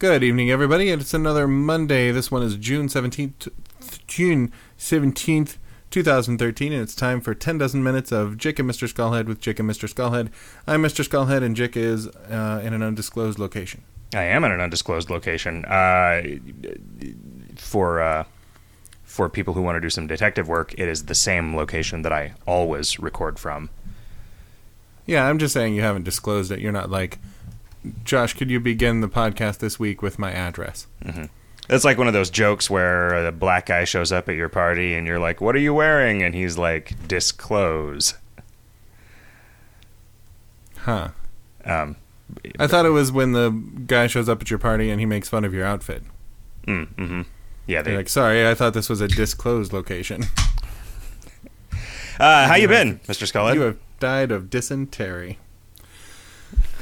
Good evening, everybody. It's another Monday. This one is June 17th, June 17th, 2013, and it's time for 10 dozen minutes of Jick and Mr. Skullhead with Jick and Mr. Skullhead. I'm Mr. Skullhead, and Jick is uh, in an undisclosed location. I am in an undisclosed location. Uh, for uh, for people who want to do some detective work, it is the same location that I always record from. Yeah, I'm just saying you haven't disclosed it. You're not like, Josh, could you begin the podcast this week with my address? It's like one of those jokes where a black guy shows up at your party and you're like, "What are you wearing?" and he's like, "Disclose." Huh. Um, I thought it was when the guy shows up at your party and he makes fun of your outfit. mm, hmm Yeah, they. You're like, sorry, I thought this was a disclosed location. uh, how you been, Mr. Skullhead? you have died of dysentery.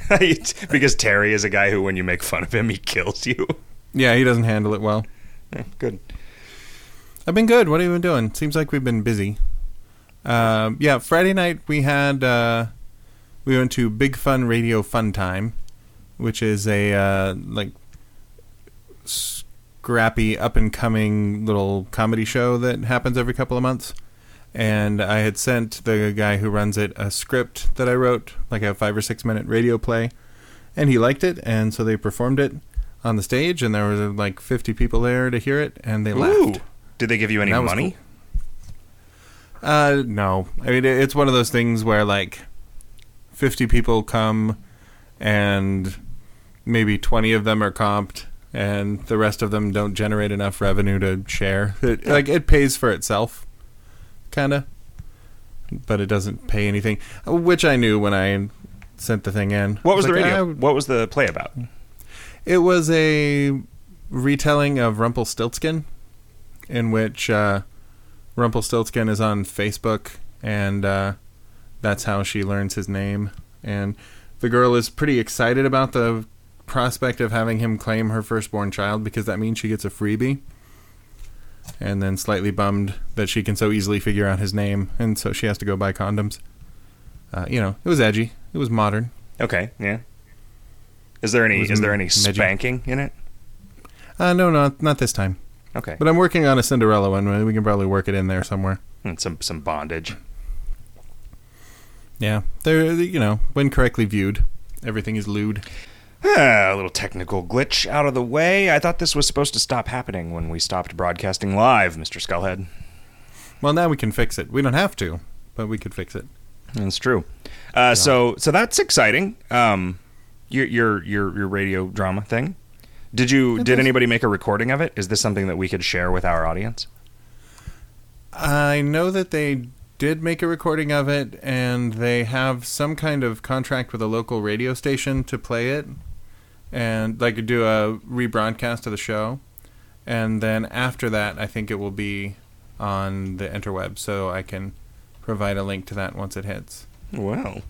because Terry is a guy who, when you make fun of him, he kills you. Yeah, he doesn't handle it well. Yeah, Good. I've been good. What have you been doing? Seems like we've been busy. Um, yeah, Friday night we had uh, we went to Big Fun Radio Fun Time, which is a uh, like scrappy up and coming little comedy show that happens every couple of months. And I had sent the guy who runs it a script that I wrote, like a five or six minute radio play, and he liked it, and so they performed it on the stage, and there were like fifty people there to hear it, and they Ooh. laughed. Did they give you any money? Uh, no. I mean, it's one of those things where like fifty people come, and maybe twenty of them are comped, and the rest of them don't generate enough revenue to share. It, Like it pays for itself, kind of, but it doesn't pay anything. Which I knew when I sent the thing in. What was It's the like, radio? What was the play about? It was a retelling of Rumpelstiltskin, in which uh, Rumpelstiltskin is on Facebook, and uh, that's how she learns his name. And the girl is pretty excited about the prospect of having him claim her firstborn child because that means she gets a freebie. And then slightly bummed that she can so easily figure out his name, and so she has to go buy condoms. Uh, you know, it was edgy. It was modern. Okay, yeah. Is there any is there any spanking in it? Uh, no, not not this time. Okay. But I'm working on a Cinderella one. We can probably work it in there somewhere. And some some bondage. Yeah, they're you know when correctly viewed, everything is lewd. Ah, a little technical glitch out of the way. I thought this was supposed to stop happening when we stopped broadcasting live, Mr. Skullhead. Well, now we can fix it. We don't have to, but we could fix it. That's true. Uh, So so that's exciting. Um, your your your your radio drama thing. Did you It did is. anybody make a recording of it? Is this something that we could share with our audience? I know that they did make a recording of it, and they have some kind of contract with a local radio station to play it, and like do a rebroadcast of the show. And then after that, I think it will be on the interweb, so I can provide a link to that once it hits. Well,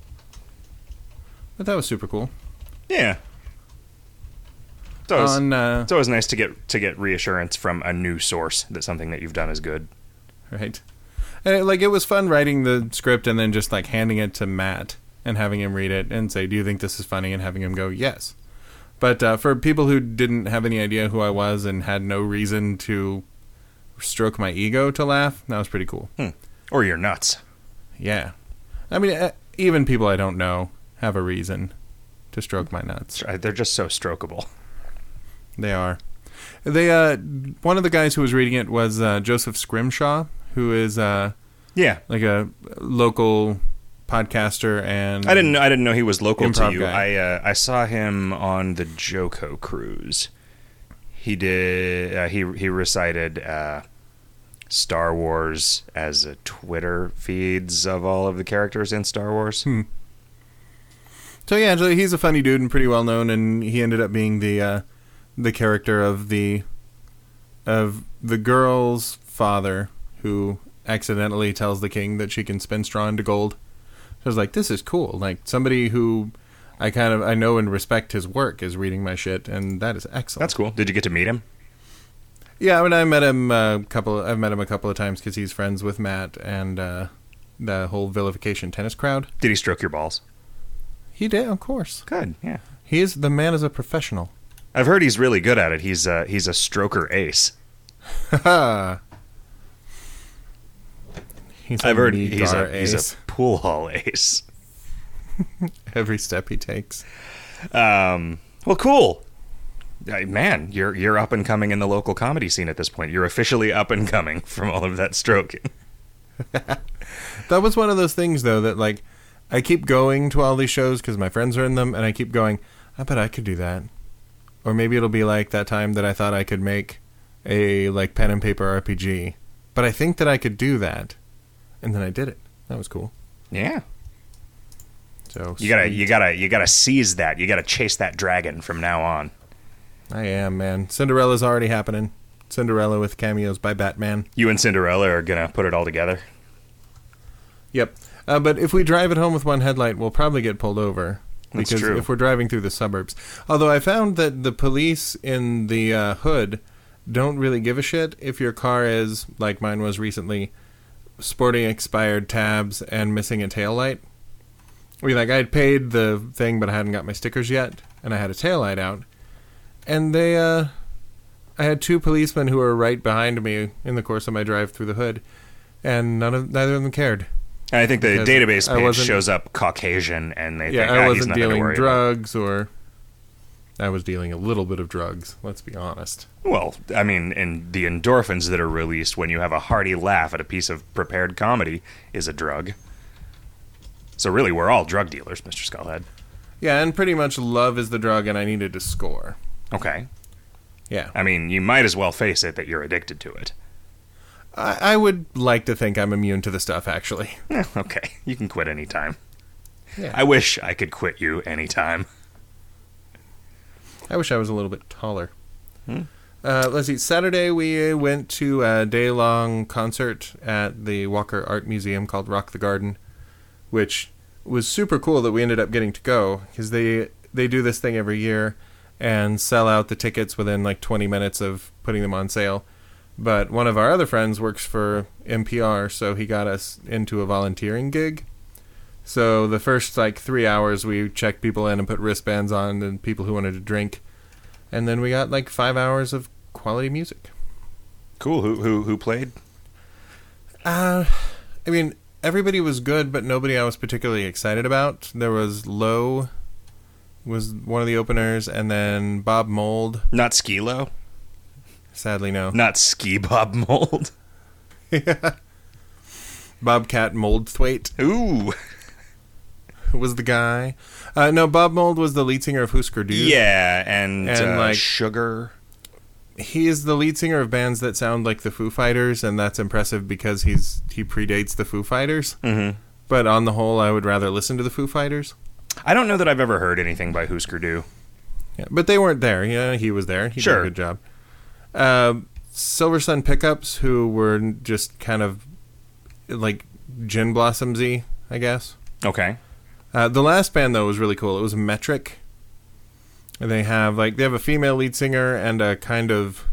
But that was super cool. yeah. It's always, on uh, it's always nice to get to get reassurance from a new source that something that you've done is good. right? And it, like it was fun writing the script and then just like handing it to Matt and having him read it and say, "Do you think this is funny?" and having him go, "Yes." But uh, for people who didn't have any idea who I was and had no reason to stroke my ego to laugh, that was pretty cool. Or you're nuts. Yeah, I mean, uh, even people I don't know have a reason to stroke my nuts. They're just so strokeable. They are. They uh, one of the guys who was reading it was uh, Joseph Scrimshaw, who is uh, Yeah. like a local podcaster and I didn't. I didn't know he was local to you. guy. I uh, I saw him on the JoCo cruise. He did. Uh, he he recited uh, Star Wars as a Twitter feeds of all of the characters in Star Wars. Hmm. So yeah, so he's a funny dude and pretty well known, and he ended up being the uh, the character of the of the girl's father who accidentally tells the king that she can spin straw into gold. So I was like, this is cool. Like somebody who I kind of I know and respect his work is reading my shit, and that is excellent. That's cool. Did you get to meet him? Yeah, I mean, I met him a couple. I've met him a couple of times because he's friends with Matt and uh, the whole vilification tennis crowd. Did he stroke your balls? He did, of course. Good. Yeah. He is the man is a professional. I've heard he's really good at it. He's uh, he's a stroker ace. He's I've heard he's a, he's ace. a pool hall ace. every step he takes. Um, well, cool. Uh, Man, you're you're up and coming in the local comedy scene at this point. You're officially up and coming from all of that stroking. That was one of those things, though, that like I keep going to all these shows because my friends are in them, and I keep going. I bet I could do that, or maybe it'll be like that time that I thought I could make a like pen and paper RPG, but I think that I could do that, and then I did it. That was cool. Yeah, So you gotta sweet. you gotta you gotta seize that. You gotta chase that dragon from now on. I am man. Cinderella's already happening. Cinderella with cameos by Batman. You and Cinderella are gonna put it all together. Yep. Uh, but if we drive it home with one headlight, we'll probably get pulled over. That's because true. if we're driving through the suburbs. Although I found that the police in the uh, hood don't really give a shit if your car is, like mine was recently, sporting expired tabs and missing a tail light. We like I'd paid the thing, but I hadn't got my stickers yet, and I had a tail light out, and they, uh, I had two policemen who were right behind me in the course of my drive through the hood, and none of neither of them cared. And I think the database page shows up Caucasian, and they yeah, think I "Ah, wasn't dealing worry about." drugs or I was dealing a little bit of drugs, let's be honest. Well, I mean, and the endorphins that are released when you have a hearty laugh at a piece of prepared comedy is a drug. So really, we're all drug dealers, Mr. Skullhead. Yeah, and pretty much love is the drug and I needed to score. Okay. Yeah. I mean, you might as well face it that you're addicted to it. I, I would like to think I'm immune to the stuff actually. Eh, okay, you can quit anytime. Yeah. I wish I could quit you anytime. I wish I was a little bit taller. Hmm. Uh, let's see. Saturday we went to a day long concert at the Walker Art Museum called Rock the Garden, which was super cool that we ended up getting to go because they they do this thing every year and sell out the tickets within like 20 minutes of putting them on sale. But one of our other friends works for NPR, so he got us into a volunteering gig. So the first like three hours, we checked people in and put wristbands on and people who wanted to drink, and then we got like five hours of quality music. Cool. Who who who played? Uh, I mean, everybody was good, but nobody I was particularly excited about. There was Low, was one of the openers, and then Bob Mould. Not Skilo. Sadly, no. Not Ski Bob Mould. Bobcat Moldthwaite Ooh. was the guy. Uh, no, Bob Mould was the lead singer of Husker Du. Yeah, and, And, uh, like- Sugar. he is the lead singer of bands that sound like the Foo Fighters, and that's impressive because he's he predates the Foo Fighters. Mm-hmm. But on the whole, I would rather listen to the Foo Fighters. I don't know that I've ever heard anything by Husker Du. Yeah, but they weren't there. Yeah, he was there. He did a good job. Uh, Silver Sun Pickups, who were just kind of like Gin Blossomsy, I guess. Okay. Uh, the last band though was really cool. It was Metric. And they have like they have a female lead singer and a kind of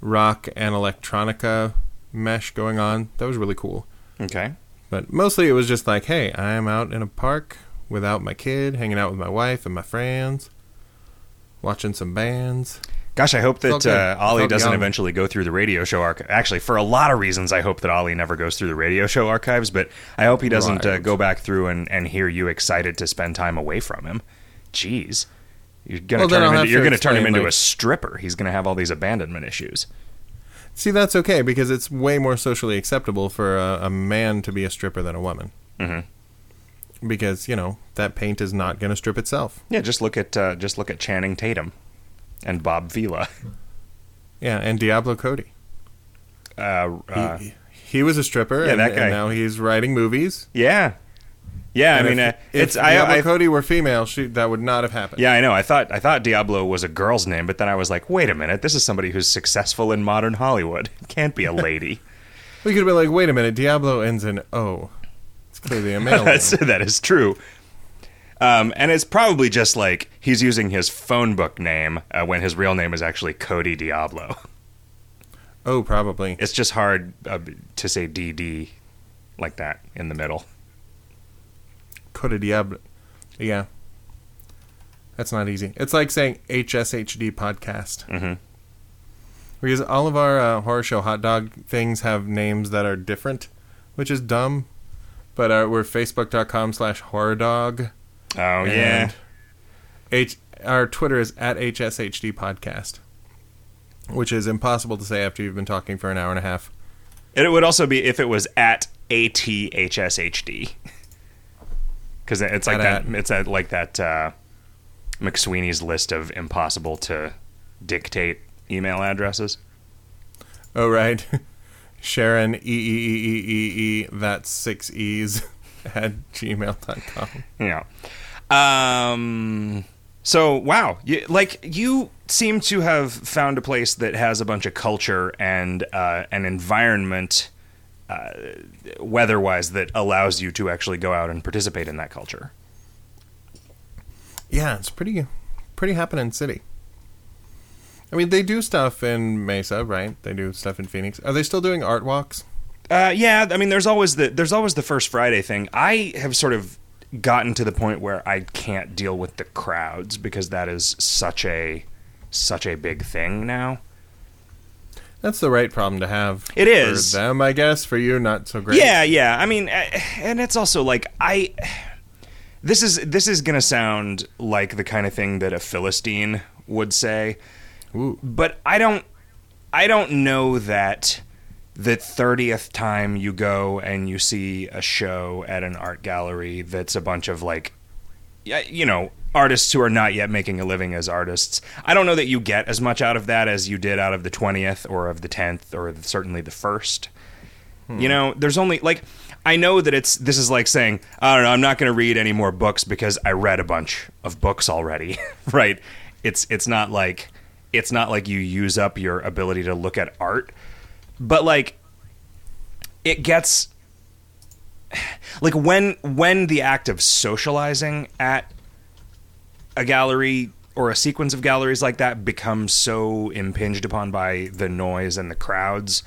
rock and electronica mesh going on. That was really cool. Okay. But mostly it was just like, hey, I'm out in a park without my kid, hanging out with my wife and my friends, watching some bands. Gosh, I hope that good. uh, Ollie doesn't young. eventually go through the radio show archive. Actually, for a lot of reasons, I hope that Ollie never goes through the radio show archives. But I hope he doesn't uh, go back through and, and hear you excited to spend time away from him. Jeez, you're gonna Well, then turn him into, you're gonna turn him explain, into a stripper. He's gonna have all these abandonment issues. See, that's okay because it's way more socially acceptable for a, a man to be a stripper than a woman. Mm-hmm. Because, you know, that paint is not going to strip itself. Yeah, just look at uh, just look at Channing Tatum and Bob Vila. Yeah, and Diablo Cody. Uh, uh, he, he was a stripper, Yeah, and, that guy. and now he's writing movies. yeah, yeah. And I mean, if, uh, if it's I, Diablo I Cody were female, she, that would not have happened. Yeah, I know. I thought I thought Diablo was a girl's name, but then I was like, wait a minute, this is somebody who's successful in modern Hollywood. It can't be a lady. We could have been like, wait a minute, Diablo ends in O. It's clearly a male. That's name. that is true. Um, and it's probably just like he's using his phone book name uh, when his real name is actually Cody Diablo. Oh, probably. It's just hard uh, to say DD like that in the middle. Cody Diablo. Yeah. That's not easy. It's like saying HSHD podcast. Mhm. Because all of our uh, horror show hot dog things have names that are different, which is dumb. But uh, we're facebook.com slash horror dog. Oh yeah. H- our Twitter is at HSHD podcast, which is impossible to say after you've been talking for an hour and a half. And it would also be if it was at ATHSHD. Because it's like At- that. It's at like that uh, McSweeney's list of impossible to dictate email addresses. Oh, right. Sharon, E E E E E E, that's six E's at gmail.com. Yeah. Um. So wow, you, like you seem to have found a place that has a bunch of culture and uh, an environment, uh, weather-wise, that allows you to actually go out and participate in that culture. Yeah, it's pretty, pretty happening city. I mean, they do stuff in Mesa, right? They do stuff in Phoenix. Are they still doing art walks? Uh, yeah, I mean, there's always the there's always the first Friday thing. I have sort of gotten to the point where I can't deal with the crowds because that is such a such a big thing now. That's the right problem to have. It is. For them, I guess. For you, not so great. Yeah, yeah. I mean, uh, and it's also like I. This is this is gonna sound like the kind of thing that a philistine would say, Ooh. but I don't. I don't know that the thirtieth time you go and you see a show at an art gallery that's a bunch of like, you know, artists who are not yet making a living as artists. I don't know that you get as much out of that as you did out of the twentieth or of the tenth or certainly the first. Hmm. You know, there's only like I know that it's this is like saying, I don't know, I'm not going to read any more books because I read a bunch of books already, right? It's it's not like it's not like you use up your ability to look at art, but like it gets like when when the act of socializing at a gallery or a sequence of galleries like that becomes so impinged upon by the noise and the crowds,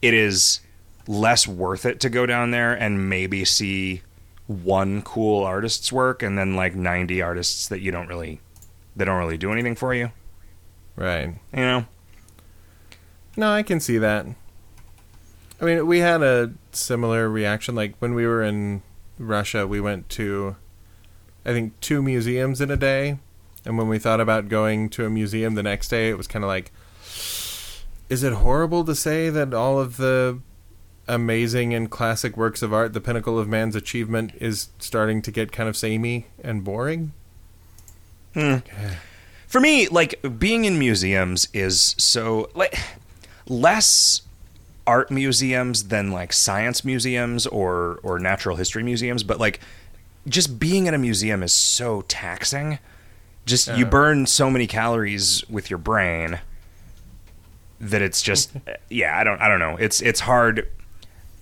it is less worth it to go down there and maybe see one cool artist's work and then like 90 artists that you don't really they don't really do anything for you Right. you know No, I can see that. I mean, we had a similar reaction. Like when we were in Russia, we went to, I think, two museums in a day. And when we thought about going to a museum the next day, it was kind of like, is it horrible to say that all of the amazing and classic works of art, the pinnacle of man's achievement, is starting to get kind of samey and boring? Hmm. for me like being in museums is so like less art museums than like science museums or or natural history museums but like just being in a museum is so taxing. Just you burn so many calories with your brain that it's just yeah i don't i don't know. It's it's hard.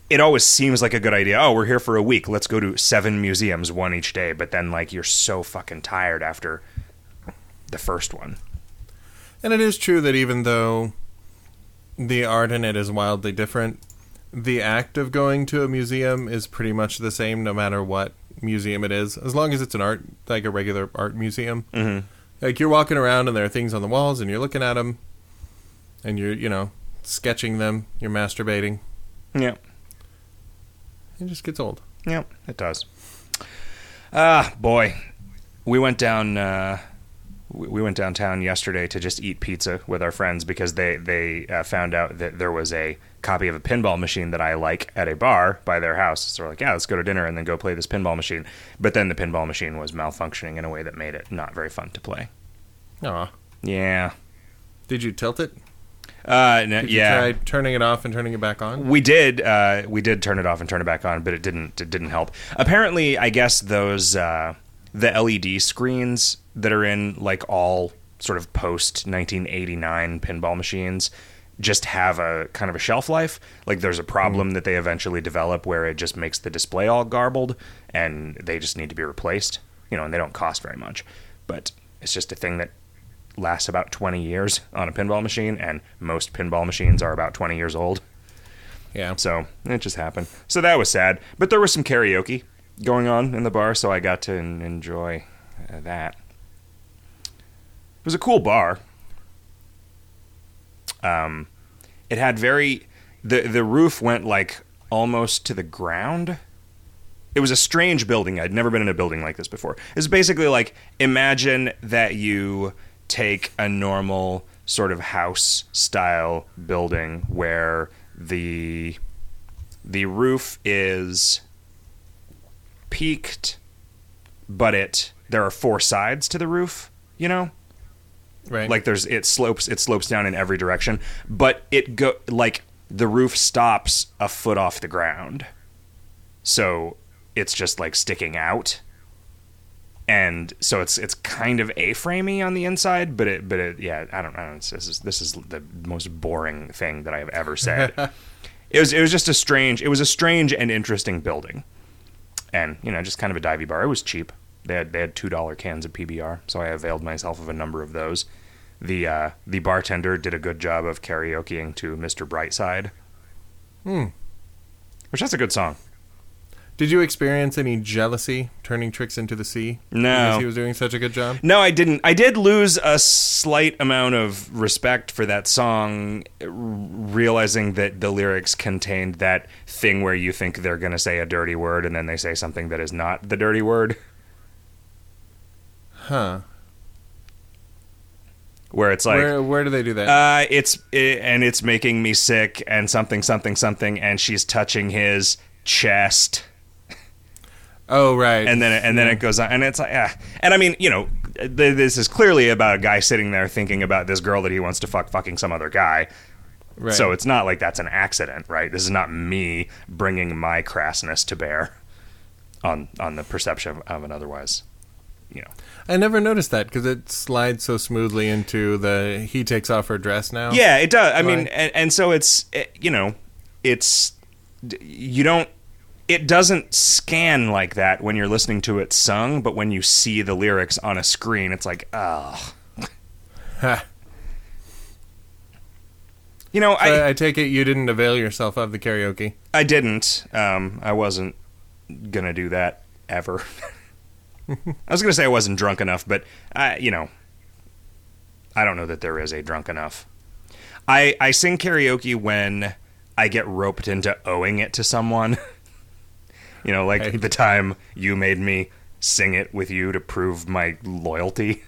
It always seems like a good idea. Oh we're here for a week. Let's go to seven museums one each day. But then like you're so fucking tired after the first one. And it is true that even though the art in it is wildly different, the act of going to a museum is pretty much the same no matter what museum it is, as long as it's an art, like a regular art museum. Mhm. Like you're walking around and there are things on the walls and you're looking at them and you're, you know, sketching them, you're masturbating. yeah It just gets old. Yep, it does. Ah, boy, we went down. Uh, we we went downtown yesterday to just eat pizza with our friends because they they uh, found out that there was a copy of a pinball machine that I like at a bar by their house. So we're like, yeah, let's go to dinner and then go play this pinball machine. But then the pinball machine was malfunctioning in a way that made it not very fun to play. Aw. Yeah. Did you tilt it? Uh, no, Did you yeah. try turning it off and turning it back on? We did. Uh, we did turn it off and turn it back on, but it didn't. It didn't help. Apparently, I guess those uh, the LED screens that are in like all sort of post 1989 pinball machines just have a kind of a shelf life. Like there's a problem mm. that they eventually develop where it just makes the display all garbled, and they just need to be replaced. You know, and they don't cost very much, but it's just a thing that lasts about 20 years on a pinball machine, and most pinball machines are about 20 years old. Yeah. So it just happened. So that was sad. But there was some karaoke going on in the bar, so I got to enjoy uh, that. It was a cool bar. Um, it had very the the roof went like almost to the ground. It was a strange building. I'd never been in a building like this before. It's basically like imagine that you take a normal sort of house style building where the the roof is peaked but it there are four sides to the roof, you know? Right. Like there's it slopes it slopes down in every direction, but it go like the roof stops a foot off the ground. So it's just like sticking out. And so it's it's kind of A-framey on the inside, but it but it yeah, I don't know. This is this is the most boring thing that I've ever said. it was it was just a strange it was a strange and interesting building. And, you know, just kind of a divey bar. It was cheap. They had they had two dollar cans of PBR, so I availed myself of a number of those. The uh, the bartender did a good job of karaokeing to "Mr. Brightside," Hmm. which that's a good song. Did you experience any jealousy turning tricks into the sea? No. Because he was doing such a good job? No, I didn't. I did lose a slight amount of respect for that song, realizing that the lyrics contained that thing where you think they're going to say a dirty word and then they say something that is not the dirty word. Huh. Where it's like, where where do they do that? Uh, it's it, and it's making me sick and something something something and she's touching his chest oh, right. and then and then it goes on and it's like ah. and I mean you know th- this is clearly about a guy sitting there thinking about this girl that he wants to fuck fucking some other guy right. so it's not like that's an accident right this is not me bringing my crassness to bear on on the perception of an otherwise you know I never noticed that because it slides so smoothly into the he takes off her dress now. Yeah, it does. I mean, and, and so it's it, you know, it's you don't. It doesn't scan like that when you're listening to it sung, but when you see the lyrics on a screen, it's like, oh, Ha. you know, So I I, I take it you didn't avail yourself of the karaoke. I didn't. Um, I wasn't gonna do that ever. I was gonna say I wasn't drunk enough, but I, you know, I don't know that there is a drunk enough. I I sing karaoke when I get roped into owing it to someone. you know, like Right. the time you made me sing it with you to prove my loyalty.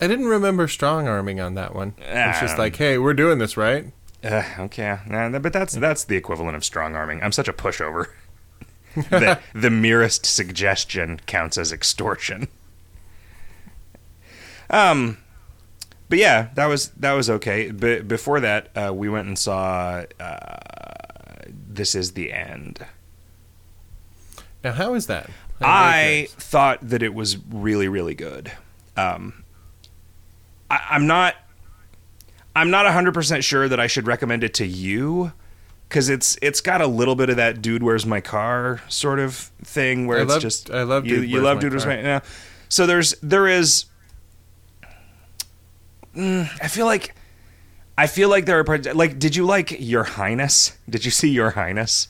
I didn't remember strong arming on that one. It's just Um, like, hey, we're doing this, right? Uh, okay, nah, but that's that's the equivalent of strong arming. I'm such a pushover. the, the merest suggestion counts as extortion. Um, but yeah, that was that was okay. But before that, uh, we went and saw uh, "This Is the End." Now, how is that? I'm I thought that it was really, really good. Um, I, I'm not. I'm not 100 percent sure that I should recommend it to you because it's it's got a little bit of that "Dude, Where's My Car" sort of thing where I it's love- just I love you, Dude, you love My "Dude, Where's Car." My." Yeah. So there's there is. Mm, I feel like. I feel like there are parts like. Did you like Your Highness? Did you see Your Highness?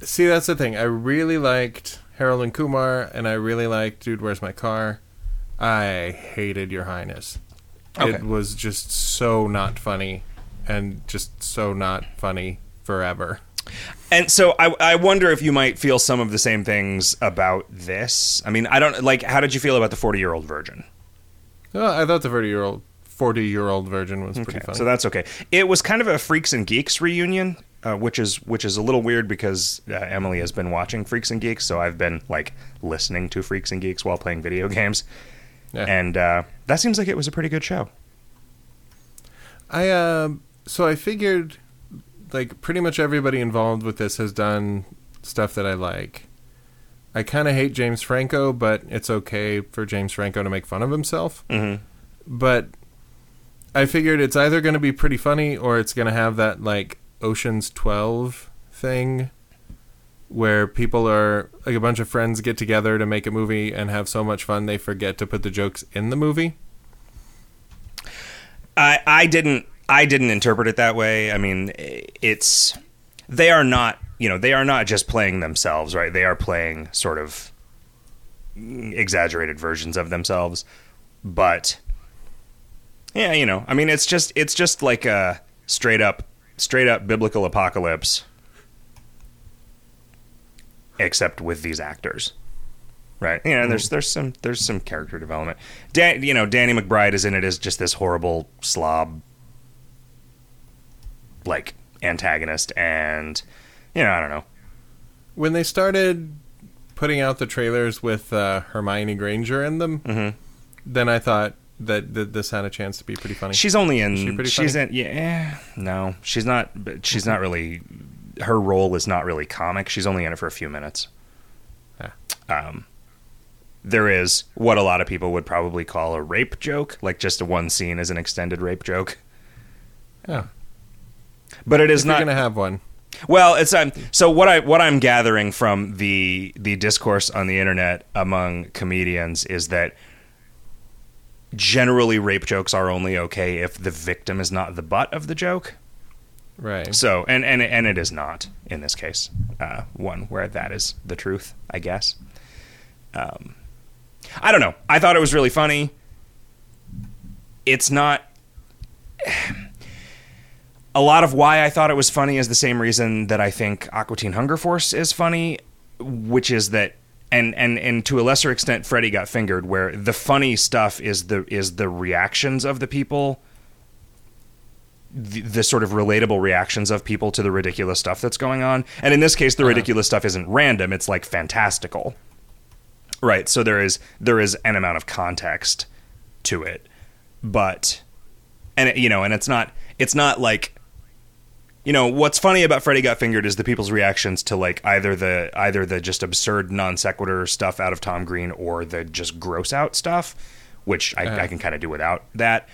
See, that's the thing. I really liked Harold and Kumar, and I really liked Dude, Where's My Car? I hated Your Highness. Okay. It was just so not funny, and just so not funny forever. And so I, I wonder if you might feel some of the same things about this. I mean, I don't like. How did you feel about the forty-year-old virgin? Well, I thought the forty-year-old, forty-year-old virgin was pretty Okay, funny. so that's okay. It was kind of a Freaks and Geeks reunion, uh, which is which is a little weird because uh, Emily has been watching Freaks and Geeks, so I've been like listening to Freaks and Geeks while playing video games, Yeah. and uh, that seems like it was a pretty good show. I um so I figured like pretty much everybody involved with this has done stuff that I like. I kind of hate James Franco, but it's okay for James Franco to make fun of himself. Mm-hmm. But I figured it's either going to be pretty funny or it's going to have that like Ocean's 12 thing where people are like a bunch of friends get together to make a movie and have so much fun they forget to put the jokes in the movie. I I didn't I didn't interpret it that way. I mean, it's they are not you know they are not just playing themselves, right? They are playing sort of exaggerated versions of themselves. but yeah, you know, I mean, it's just it's just like a straight up straight up biblical apocalypse, except with these actors. Right. You know, there's there's some there's some character development. Dan, you know, Danny McBride is in it as just this horrible slob like antagonist and you know, I don't know. When they started putting out the trailers with uh, Hermione Granger in them, Mhm. then I thought that, that this had a chance to be pretty funny. She's only in she pretty she's funny? in yeah, no. She's not but she's not really her role is not really comic. She's only in it for a few minutes. Ah. Um there is what a lot of people would probably call a rape joke, like just a one scene as an extended rape joke. oh, But it is if not gonna have one. Well, it's um, so what I what I'm gathering from the the discourse on the internet among comedians is that generally rape jokes are only okay if the victim is not the butt of the joke. Right. So and and and it is not in this case uh, one where that is the truth, I guess. Um, I don't know. I thought it was really funny. It's not. A lot of why I thought it was funny is the same reason that I think Aqua Teen Hunger Force is funny, which is that and and and to a lesser extent Freddy got fingered where the funny stuff is the is the reactions of the people the, the sort of relatable reactions of people to the ridiculous stuff that's going on. And in this case, the uh-huh. ridiculous stuff isn't random; it's like fantastical, right? So there is there is an amount of context to it, but and it, you know, and it's not it's not like you know what's funny about Freddy Got Fingered is the people's reactions to like either the either the just absurd non sequitur stuff out of Tom Green or the just gross out stuff, which I, Uh-huh. I can kind of do without that.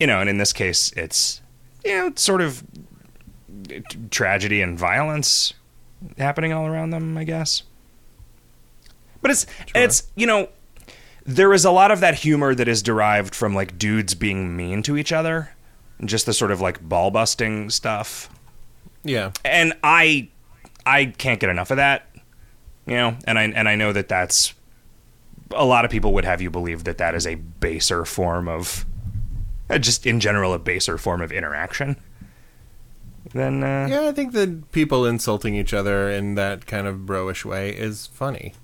You know, and in this case, it's you know it's sort of tragedy and violence happening all around them, I guess. But it's and it's you know there is a lot of that humor that is derived from like dudes being mean to each other, and just the sort of like ball busting stuff Yeah. and I I can't get enough of that, you know. And I and I know that that's a lot of people would have you believe that that is a baser form of uh, just in general a baser form of interaction. Then uh, Yeah, I think that people insulting each other in that kind of broish way is funny.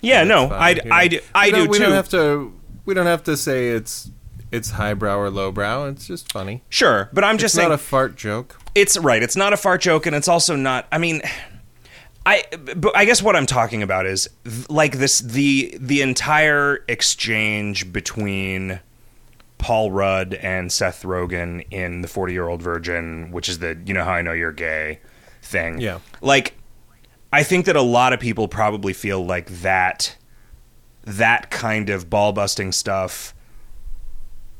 yeah, no, I. I do, I do we too. don't have to. We don't have to say it's it's highbrow or lowbrow. It's just funny. sure, but I'm It's just not saying a fart joke. It's right. It's not a fart joke, and it's also not. I mean, I. But I guess what I'm talking about is like this the the entire exchange between Paul Rudd and Seth Rogen in the Forty Year Old Virgin, which is the you know how I know you're gay thing. Yeah. Like, I think that a lot of people probably feel like that that kind of ball busting stuff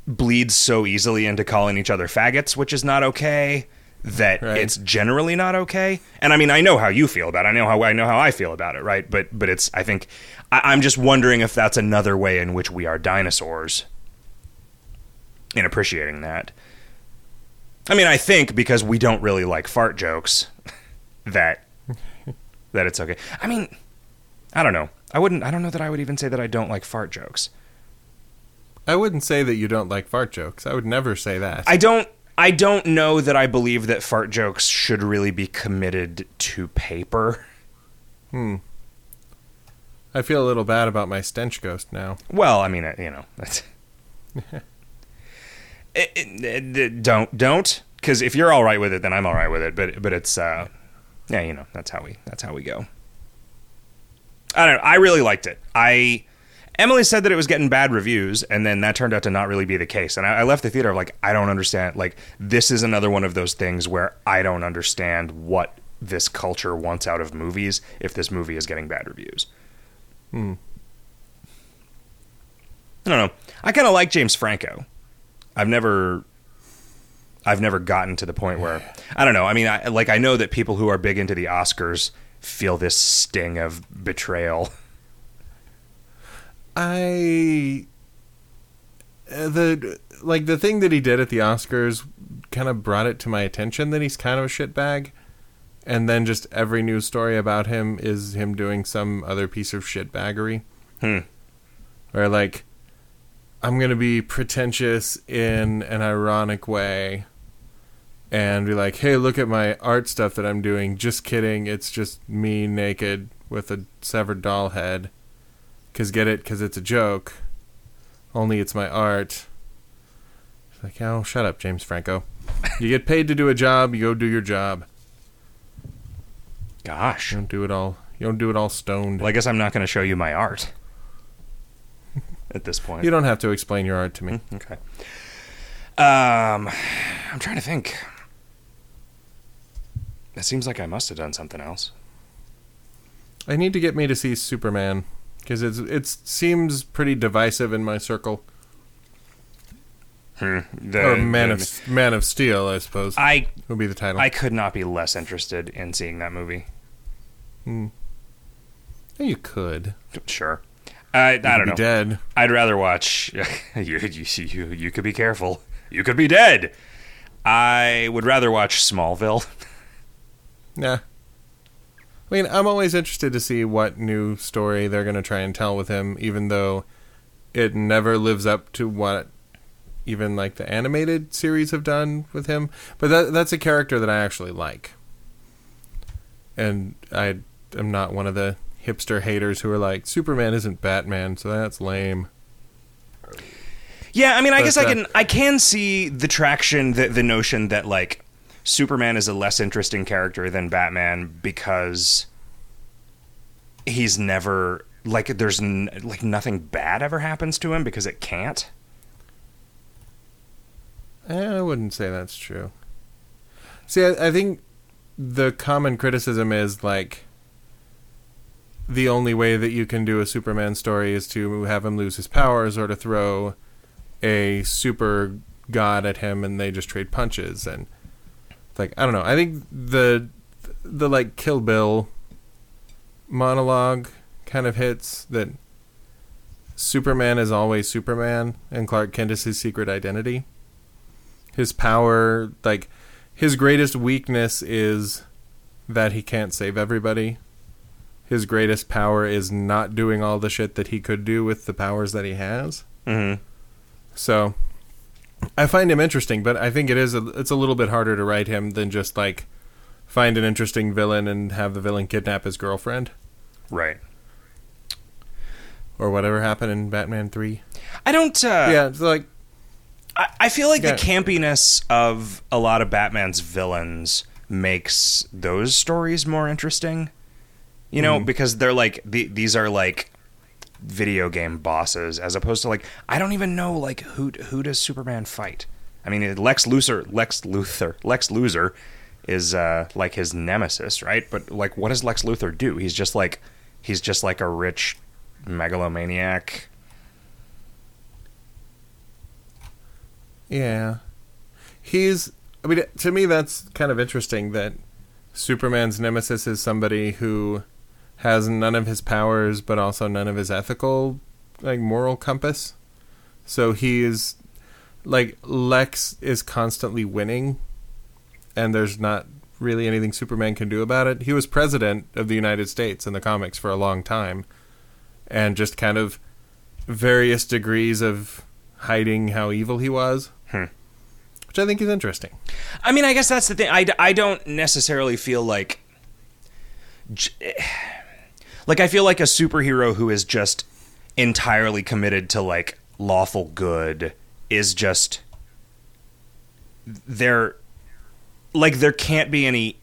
bleeds so easily into calling each other faggots, which is not okay. That Right. it's generally not okay. And I mean, I know how you feel about it. I know how I know how I feel about it, right? But but it's I think I, I'm just wondering if that's another way in which we are dinosaurs in appreciating that. I mean, I think because we don't really like fart jokes that that it's okay. I mean, I don't know. I wouldn't. I don't know that I would even say that I don't like fart jokes. I wouldn't say that you don't like fart jokes. I would never say that. I don't. I don't know that I believe that fart jokes should really be committed to paper. Hmm. I feel a little bad about my stench ghost now. Well, I mean, uh, you know, that's. It- it- it- don't don't because if you're all right with it, then I'm all right with it. But but it's uh, yeah, you know, that's how we that's how we go. I don't know. I really liked it. I Emily said that it was getting bad reviews, and then that turned out to not really be the case. And I, I left the theater like I don't understand. Like this is another one of those things where I don't understand what this culture wants out of movies if this movie is getting bad reviews. Hmm. I don't know. I kind of like James Franco. I've never I've never gotten to the point where I don't know. I mean, I like I know that people who are big into the Oscars feel this sting of betrayal. I the like the thing that he did at the Oscars kind of brought it to my attention that he's kind of a shitbag, and then just every news story about him is him doing some other piece of shitbaggery. Hmm. Or like, I'm going to be pretentious in an ironic way and be like, hey, look at my art stuff that I'm doing. Just kidding. It's just me naked with a severed doll head. Because get it? Because it's a joke. Only it's my art. It's like, oh, shut up, James Franco. You get paid to do a job, you go do your job. Gosh. You don't do it all. You don't do it all stoned. Well, I guess I'm not going to show you my art at this point. you don't have to explain your art to me. Okay. Um, I'm trying to think. It seems like I must have done something else. I need to get me to see Superman because it's it seems pretty divisive in my circle. Hmm. The- or Man the- of Man of Steel, I suppose I would be the title. I could not be less interested in seeing that movie. Hmm. You could. Sure. I, I don't know. Dead. I'd rather watch. you, you, you, you could be careful. You could be dead. I would rather watch Smallville. Nah. I mean, I'm always interested to see what new story they're going to try and tell with him, even though it never lives up to what even like the animated series have done with him. But that that's a character that I actually like, and I am not one of the hipster haters who are like Superman isn't Batman, so that's lame. Yeah, I mean, I But, guess I uh, can I can see the traction, the the notion that like Superman is a less interesting character than Batman because he's never like there's n- like nothing bad ever happens to him because it can't. Eh, I wouldn't say that's true. See, I, I think the common criticism is like the only way that you can do a Superman story is to have him lose his powers or to throw a super god at him and they just trade punches and like I don't know. I think the the like Kill Bill monologue kind of hits that Superman is always Superman and Clark Kent is his secret identity his power like his greatest weakness is that he can't save everybody his greatest power is not doing all the shit that he could do with the powers that he has Mm-hmm. so i find him interesting but i think it is a, it's a little bit harder to write him than just like find an interesting villain and have the villain kidnap his girlfriend Right. or whatever happened in batman 3 I don't. Uh, yeah it's like I, I feel like Yeah. the campiness of a lot of Batman's villains makes those stories more interesting. You know, Mhm. because they're like the, these are like video game bosses as opposed to like I don't even know like who who does Superman fight. I mean, Lex Luthor, Lex Luthor, Lex Luthor is uh, like his nemesis, right? But like, what does Lex Luthor do? He's just like he's just like a rich megalomaniac. Yeah. He's I mean to me that's kind of interesting that Superman's nemesis is somebody who has none of his powers but also none of his ethical like moral compass. So he is like Lex is constantly winning and there's not really anything Superman can do about it. He was president of the United States in the comics for a long time and just kind of various degrees of hiding how evil he was Hmm. which I think is interesting. I mean, I guess that's the thing. I, I don't necessarily feel like. j- Like, I feel like a superhero who is just entirely committed to, like, lawful good is just. There. Like, there can't be any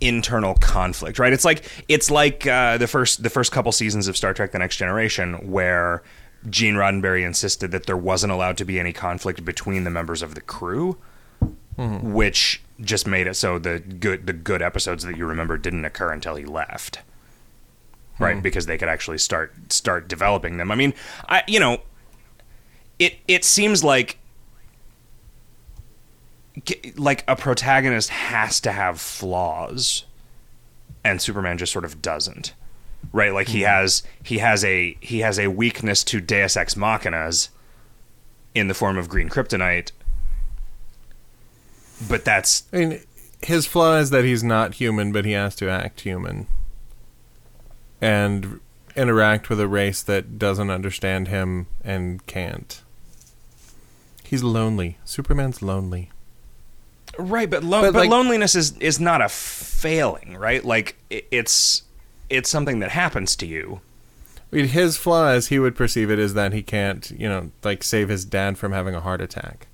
internal conflict, right? It's like it's like uh, the first the first couple seasons of Star Trek: The Next Generation, where Gene Roddenberry insisted that there wasn't allowed to be any conflict between the members of the crew, which just made it so the good the good episodes that you remember didn't occur until he left, right? Hmm. Because they could actually start start developing them. I mean, I you know, it it seems like like a protagonist has to have flaws and superman just sort of doesn't right like he hmm. has he has a he has a weakness to deus ex machinas in the form of green kryptonite but that's I mean, his flaw is that he's not human, but he has to act human. And interact with a race that doesn't understand him and can't. He's lonely. Superman's lonely. Right, but lo- But, but, like- loneliness is is not a failing, right? Like i- it's it's something that happens to you. I mean, his flaw, as he would perceive it, is that he can't, you know, like save his dad from having a heart attack.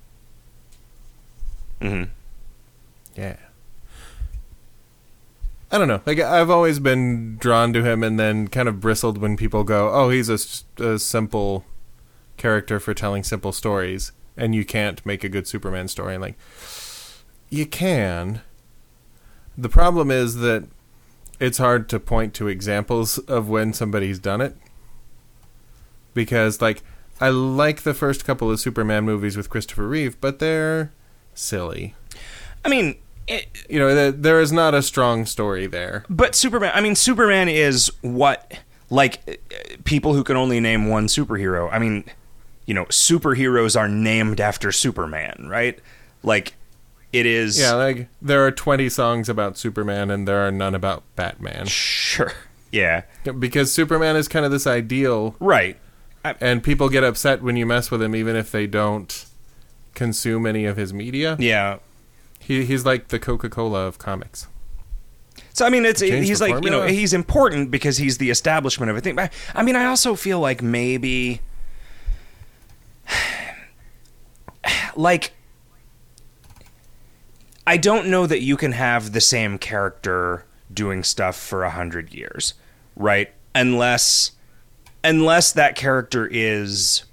hmm Yeah. I don't know. Like I've always been drawn to him, and then kind of bristled when people go, "Oh, he's a simple character for telling simple stories, and you can't make a good Superman story." Like, you can. The problem is that it's hard to point to examples of when somebody's done it, because like I like the first couple of Superman movies with Christopher Reeve, but they're silly I mean, it, you know, there, there is not a strong story there. but Superman. I mean, Superman is what like uh, people who can only name one superhero. I mean, you know, superheroes are named after Superman, right? Like it is. Yeah, like there are 20 songs about Superman and there are none about Batman. Sure. Yeah. Because Superman is kind of this ideal Right. and people get upset when you mess with him even if they don't consume any of his media. Yeah. He he's like the Coca-Cola of comics. So I mean, it's Change he's the like you know he's important because he's the establishment of a thing. But I mean, I also feel like maybe like I don't know that you can have the same character doing stuff for a hundred years, right? Unless unless that character is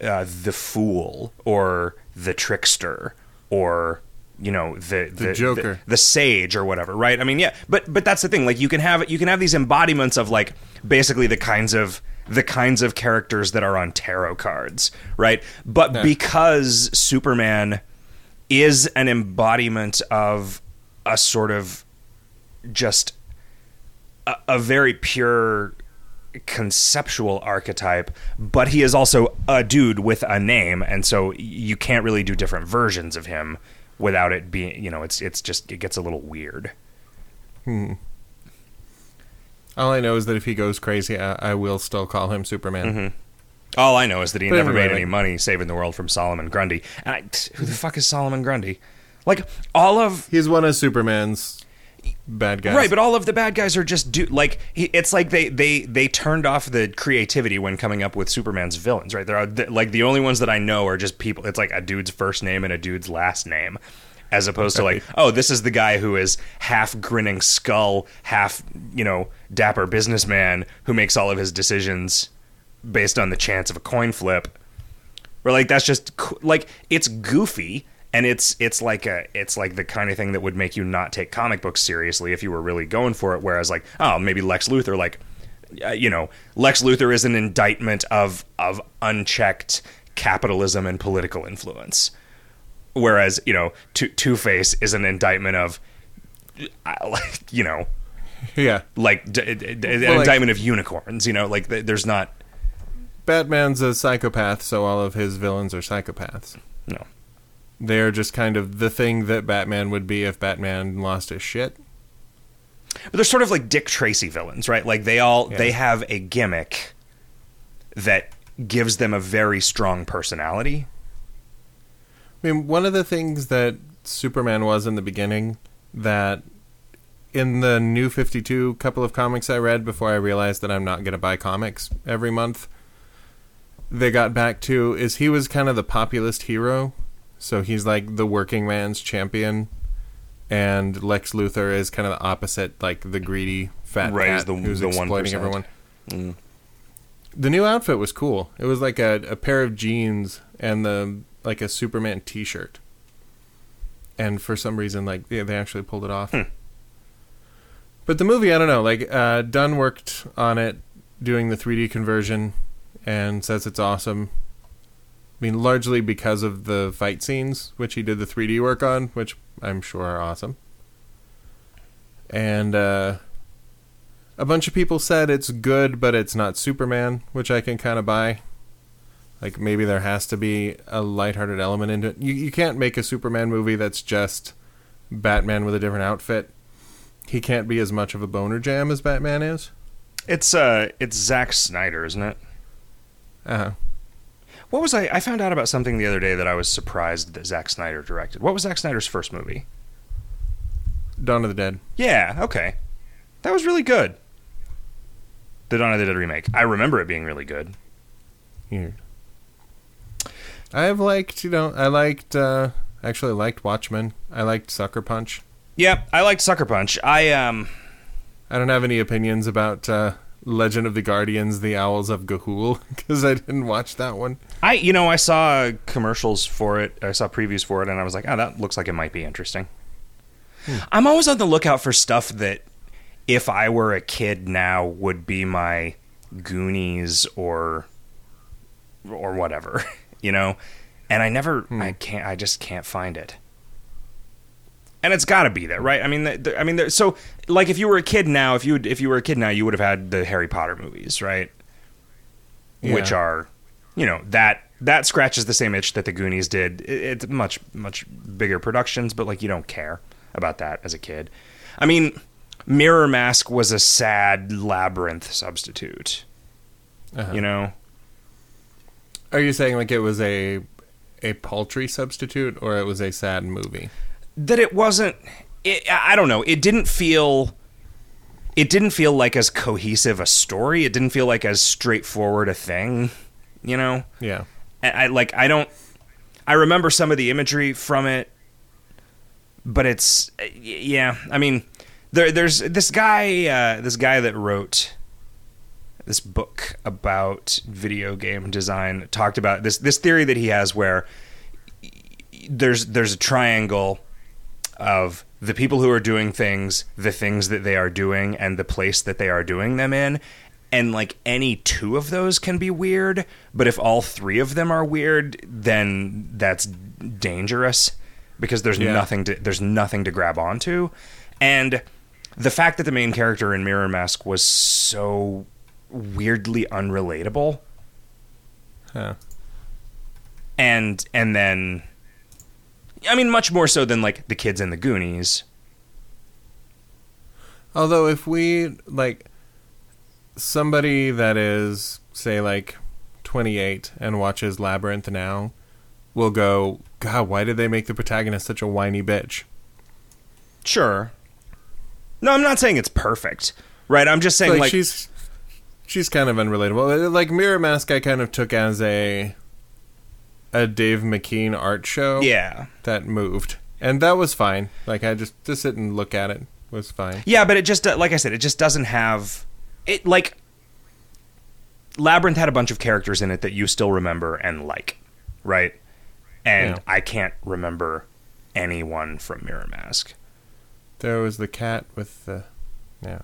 uh, the fool or the trickster or you know the the, Joker. the, the sage or whatever right i mean yeah but but that's the thing like you can have you can have these embodiments of like basically the kinds of the kinds of characters that are on tarot cards right but Yeah. because superman is an embodiment of a sort of just a, a very pure conceptual archetype, but he is also a dude with a name, and so you can't really do different versions of him without it being, you know, it's it's just it gets a little weird. Hmm. All I know is that if he goes crazy, I, I will still call him Superman. Mm-hmm. All I know is that he But never anyway, made any money saving the world from Solomon Grundy. And I, who the fuck is Solomon Grundy? Like all of He's one of Superman's bad guys. Right, but all of the bad guys are just do like he, it's like they they they turned off the creativity when coming up with Superman's villains. Right, there are th- like the only ones that I know are just people. It's like a dude's first name and a dude's last name, as opposed to like oh this is the guy who is half grinning skull, half you know dapper businessman who makes all of his decisions based on the chance of a coin flip. Or like that's just like it's goofy and it's it's like a it's like the kind of thing that would make you not take comic books seriously if you were really going for it. Whereas like oh maybe Lex Luthor like uh, you know Lex Luthor is an indictment of of unchecked capitalism and political influence. Whereas you know Two Face is an indictment of uh, like you know yeah. like d- d- d- an Well, like- indictment of unicorns. You know like th- there's not Batman's a psychopath, so all of his villains are psychopaths. no They're just kind of the thing that Batman would be if Batman lost his shit. But they're sort of like Dick Tracy villains, right? Like they all Yeah. they have a gimmick that gives them a very strong personality. I mean, one of the things that Superman was in the beginning that in the new 52 couple of comics I read before I realized that I'm not going to buy comics every month, they got back to is he was kind of the populist hero. So he's like the working man's champion. And Lex Luthor is kind of the opposite, like the greedy fat Right, cat the- who's the exploiting 1%. everyone. Mm. The new outfit was cool. It was like a, a pair of jeans and the like a Superman T-shirt. And for some reason, like yeah, they actually pulled it off. Hmm. But the movie, I don't know. Like uh, Dunn worked on it, doing the 3D conversion, and says it's awesome. I mean, largely because of the fight scenes, which he did the 3D work on, which I'm sure are awesome. And uh, a bunch of people said it's good, but it's not Superman, which I can kind of buy. Like maybe there has to be a lighthearted element into it. You you can't make a Superman movie that's just Batman with a different outfit. He can't be as much of a boner jam as Batman is. It's uh, it's Zack Snyder, isn't it? Uh-huh. What was I? I found out about something the other day that I was surprised that Zack Snyder directed. What was Zack Snyder's first movie? Dawn of the Dead. Yeah, okay, that was really good. The Dawn of the Dead remake. I remember it being really good. Weird. I've liked, you know, I liked, uh, actually liked Watchmen. I liked Sucker Punch. Yeah, I liked Sucker Punch. I um, I don't have any opinions about uh, Legend of the Guardians: The Owls of Ga'Hoole because I didn't watch that one. I you know I saw commercials for it. I saw previews for it, and I was like, oh, that looks like it might be interesting. Hmm. I'm always on the lookout for stuff that, if I were a kid now, would be my Goonies or or whatever, you know. And I never, I hmm. can't, I just can't find it. And it's got to be there, right? I mean, the, the, I mean, the, so like if you were a kid now, if you would, if you were a kid now, you would have had the Harry Potter movies, right? Which are, you know, that that scratches the same itch that the Goonies did. It, it's much much bigger productions, but like you don't care about that as a kid. I mean, Mirror Mask was a sad labyrinth substitute. Uh-huh. You know, Are you saying like it was a a paltry substitute or it was a sad movie? That it wasn't it, i don't know. It didn't feel it didn't feel like as cohesive a story. It didn't feel like as straightforward a thing you know? Yeah. And i like i don't i remember some of the imagery from it but it's yeah i mean there there's this guy uh, this guy that wrote this book about video game design talked about this this theory that he has where there's there's a triangle of the people who are doing things, the things that they are doing, and the place that they are doing them in. And like any two of those can be weird, but if all three of them are weird, then that's dangerous because there's Yeah. nothing to there's nothing to grab onto. And the fact that the main character in Mirror Mask was so weirdly unrelatable Huh. and and then I mean much more so than like the kids in the Goonies. Although if we like somebody that is say like 28 and watches Labyrinth now will go, God, why did they make the protagonist such a whiny bitch? Sure. No, I'm not saying it's perfect. Right? I'm just saying like, like, she's she's kind of unrelatable. Like Mirror Mask, I kind of took as a a Dave McKean art show yeah. that moved, and that was fine. Like I just to sit and look at it was fine. Yeah, but it just uh, like I said, it just doesn't have it like Labyrinth had a bunch of characters in it that you still remember and like, right? And Yeah. I can't remember anyone from Mirror Mask. There was the cat with the yeah.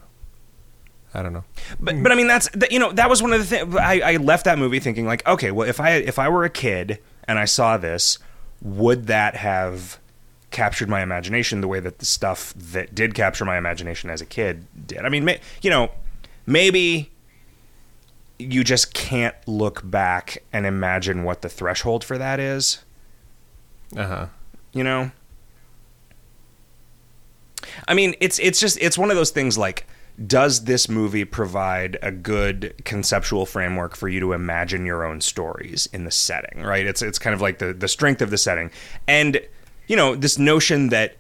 I don't know. But but I mean that's that, you know that was one of the things I, I left that movie thinking like okay well if I if I were a kid and I saw this would that have captured my imagination the way that the stuff that did capture my imagination as a kid did? I mean may, you know maybe you just can't look back and imagine what the threshold for that is. Uh huh. you know? I mean it's it's just it's one of those things like does this movie provide a good conceptual framework for you to imagine your own stories in the setting right? It's it's kind of like the the strength of the setting. And you know this notion that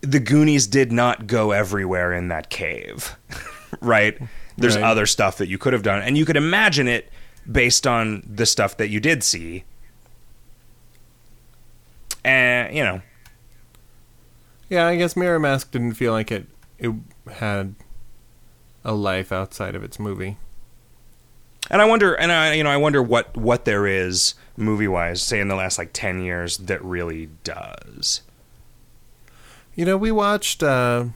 the goonies did not go everywhere in that cave right? There's Right. other stuff that you could have done. And you could imagine it based on the stuff that you did see. And you know. Yeah, I guess Mirror Mask didn't feel like it it had a life outside of its movie. And I wonder, and I, you know, I wonder what what there is movie wise, say in the last like ten years, that really does. You know, we watched uh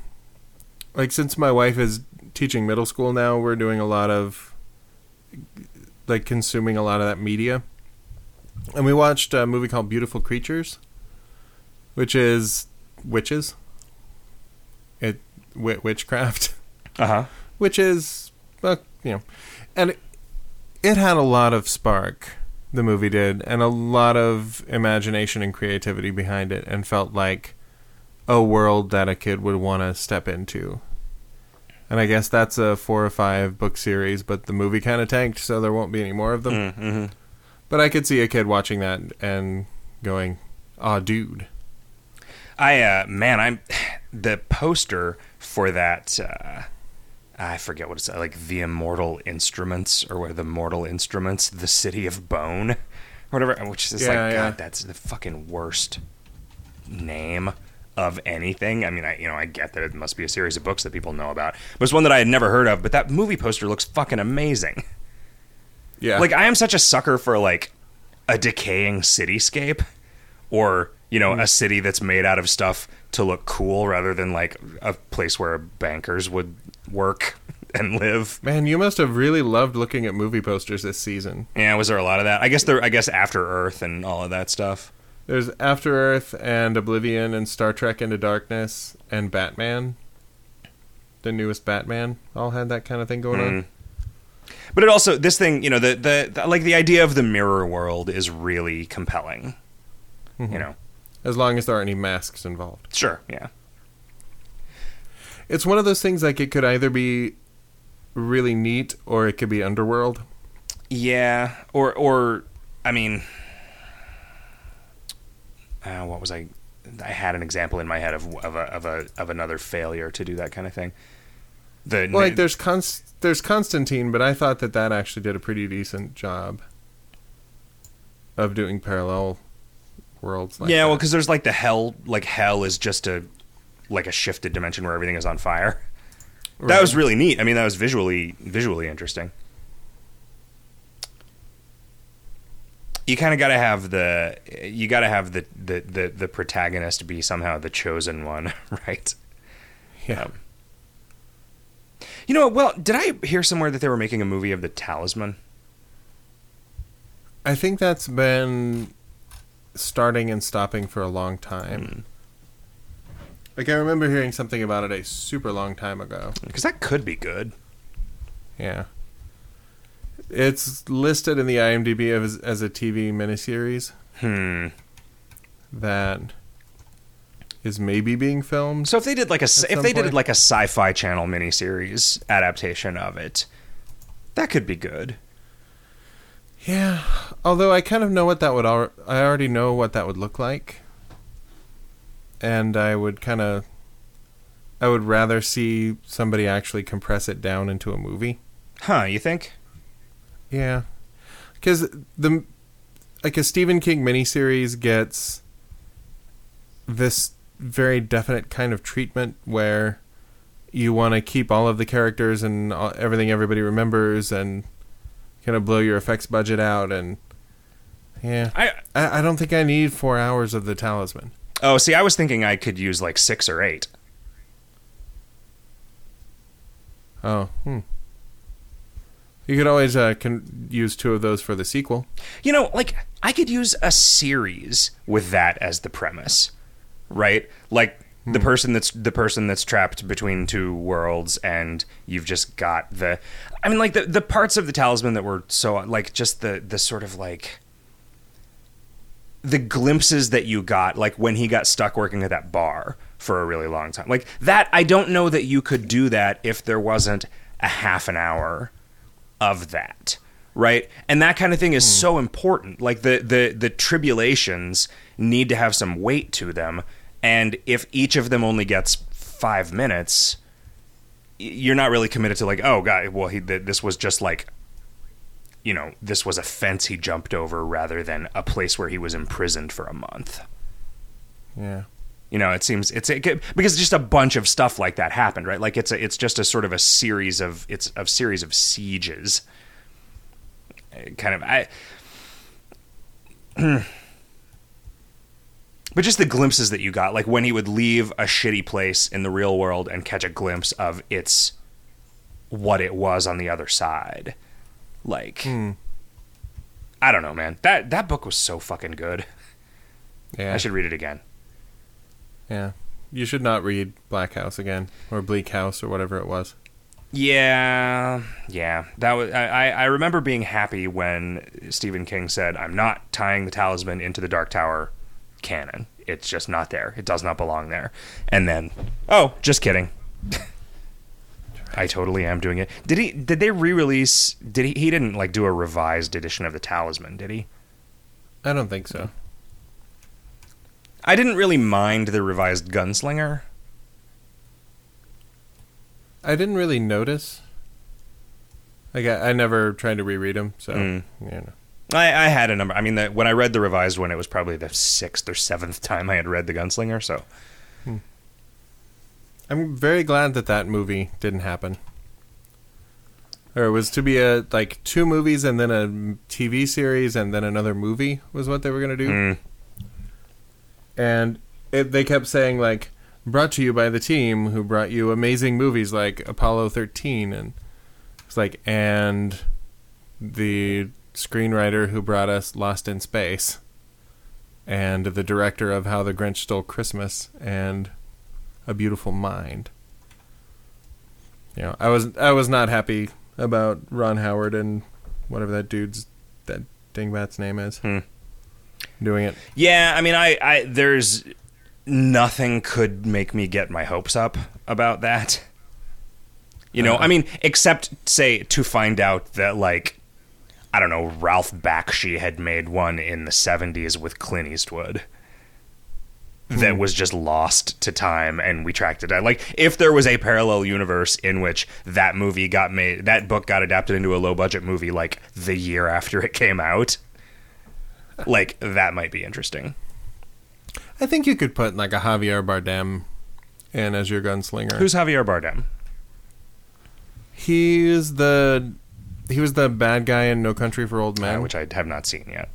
like since my wife is teaching middle school now, we're doing a lot of like consuming a lot of that media. And we watched a movie called Beautiful Creatures, which is witches. It witchcraft. Uh huh. which is uh, you know and it, it had a lot of spark the movie did and a lot of imagination and creativity behind it and felt like a world that a kid would want to step into And I guess that's a four or five book series, but the movie kind of tanked, so there won't be any more of them. Mm-hmm. But I could see a kid watching that and going, "Ah, dude." I uh, man, I'm the poster for that. Uh, I forget what it's like. The Immortal Instruments or what are the Mortal Instruments, the City of Bone, or whatever. Which is Yeah, like, yeah. God, that's the fucking worst name of anything. I mean, I you know I get that it must be a series of books that people know about, but it's one that I had never heard of. But that movie poster looks fucking amazing. Yeah. Like I am such a sucker for like a decaying cityscape or, you know, a mm. city that's made out of stuff to look cool rather than like a place where bankers would work and live. Man, you must have really loved looking at movie posters this season. Yeah, was there a lot of that? I guess there I guess After Earth and all of that stuff. There's After Earth and Oblivion and Star Trek Into Darkness and Batman. The newest Batman all had that kind of thing going on. Hmm. But it also this thing, you know, the, the the like the idea of the mirror world is really compelling. You know. As long as there aren't any masks involved. Sure, yeah. It's one of those things like it could either be really neat or it could be underworld. Yeah, or or I mean, uh, what was I? I had an example in my head of of a of a of another failure to do that kind of thing. The Well, like there's Const- there's Constantine, but I thought that that actually did a pretty decent job of doing parallel worlds. Like yeah, well, because there's like the hell, like hell is just a like a shifted dimension where everything is on fire. That was really neat. I mean, that was visually visually interesting. You kind of got to have the you got to have the, the the the protagonist be somehow the chosen one, right? yeah. Um, you know, what, well, did I hear somewhere that they were making a movie of the Talisman? I think that's been starting and stopping for a long time. Like I remember hearing something about it a super long time ago. Because that could be good. Yeah. It's listed in the IMDb as, as a TV miniseries Hmm. that is maybe being filmed. So if they did like a if they did like a Sci-Fi Channel miniseries adaptation of it, that could be good. Yeah, although I kind of know what that would. Al- I already know what that would look like, and I would kind of. I would rather see somebody actually compress it down into a movie. Huh? You think? Yeah, because the like a Stephen King miniseries gets this very definite kind of treatment where you want to keep all of the characters and everything everybody remembers and kind of blow your effects budget out and yeah I I, I don't think I need four hours of the talisman oh, see, I was thinking I could use like six or eight. oh hmm you could always uh, can use two of those for the sequel You know, like I could use a series with that as the premise, right? Like the person that's the person that's trapped between two worlds, and you've just got the. I mean, like the the parts of the talisman that were so like just the the sort of like the glimpses that you got, like when he got stuck working at that bar for a really long time, like that. I don't know that you could do that if there wasn't a half an hour of that right and that kind of thing is hmm. so important like the the the tribulations need to have some weight to them and if each of them only gets 5 minutes you're not really committed to like oh god well he th- this was just like you know this was a fence he jumped over rather than a place where he was imprisoned for a month yeah you know, it seems it's it, because just a bunch of stuff like that happened, right? Like it's a, it's just a sort of a series of it's a series of sieges. Uh, Kind of I But just the glimpses that you got, like when he would leave a shitty place in the real world and catch a glimpse of its what it was on the other side. Like Hmm. I don't know, man. That that book was so fucking good. yeah I should read it again. yeah you should not read Black House again or Bleak House or whatever it was Yeah, yeah. That was I, I I remember being happy when Stephen King said, "I'm not tying the talisman into the Dark Tower canon. It's just not there. It does not belong there." And then, oh, just kidding. I totally am doing it. Did he? Did they re-release? Did he? He didn't like do a revised edition of the Talisman, did he? I don't think so. I didn't really mind the revised Gunslinger. I didn't really notice. Like I, I never tried to reread them, so Mm. you know. I, I had a number. I mean, the, when I read the revised one, it was probably the sixth or seventh time I had read the Gunslinger. So I'm very glad that that movie didn't happen. Or it was to be a like two movies and then a TV series and then another movie was what they were gonna do. mm, And it, they kept saying like brought to you by the team who brought you amazing movies like Apollo 13 and it's like and the screenwriter who brought us Lost in Space and the director of How the Grinch Stole Christmas and A Beautiful Mind. You know, I was I was not happy about Ron Howard and whatever that dude's that dingbat's name is Hmm. doing it. yeah. I mean, I, I there's nothing could make me get my hopes up about that. You know, Uh-huh. I mean, except say to find out that like I don't know, Ralph Bakshi had made one in the '70s with Clint Eastwood. that hmm. was just lost to time and we tracked it down. Like if there was a parallel universe in which that movie got made that book got adapted into a low budget movie like the year after it came out, like that might be interesting. I think you could put like a Javier Bardem in as your gunslinger. Who's Javier Bardem? He's the he was the bad guy in No Country for Old Men. Uh, which I have not seen yet.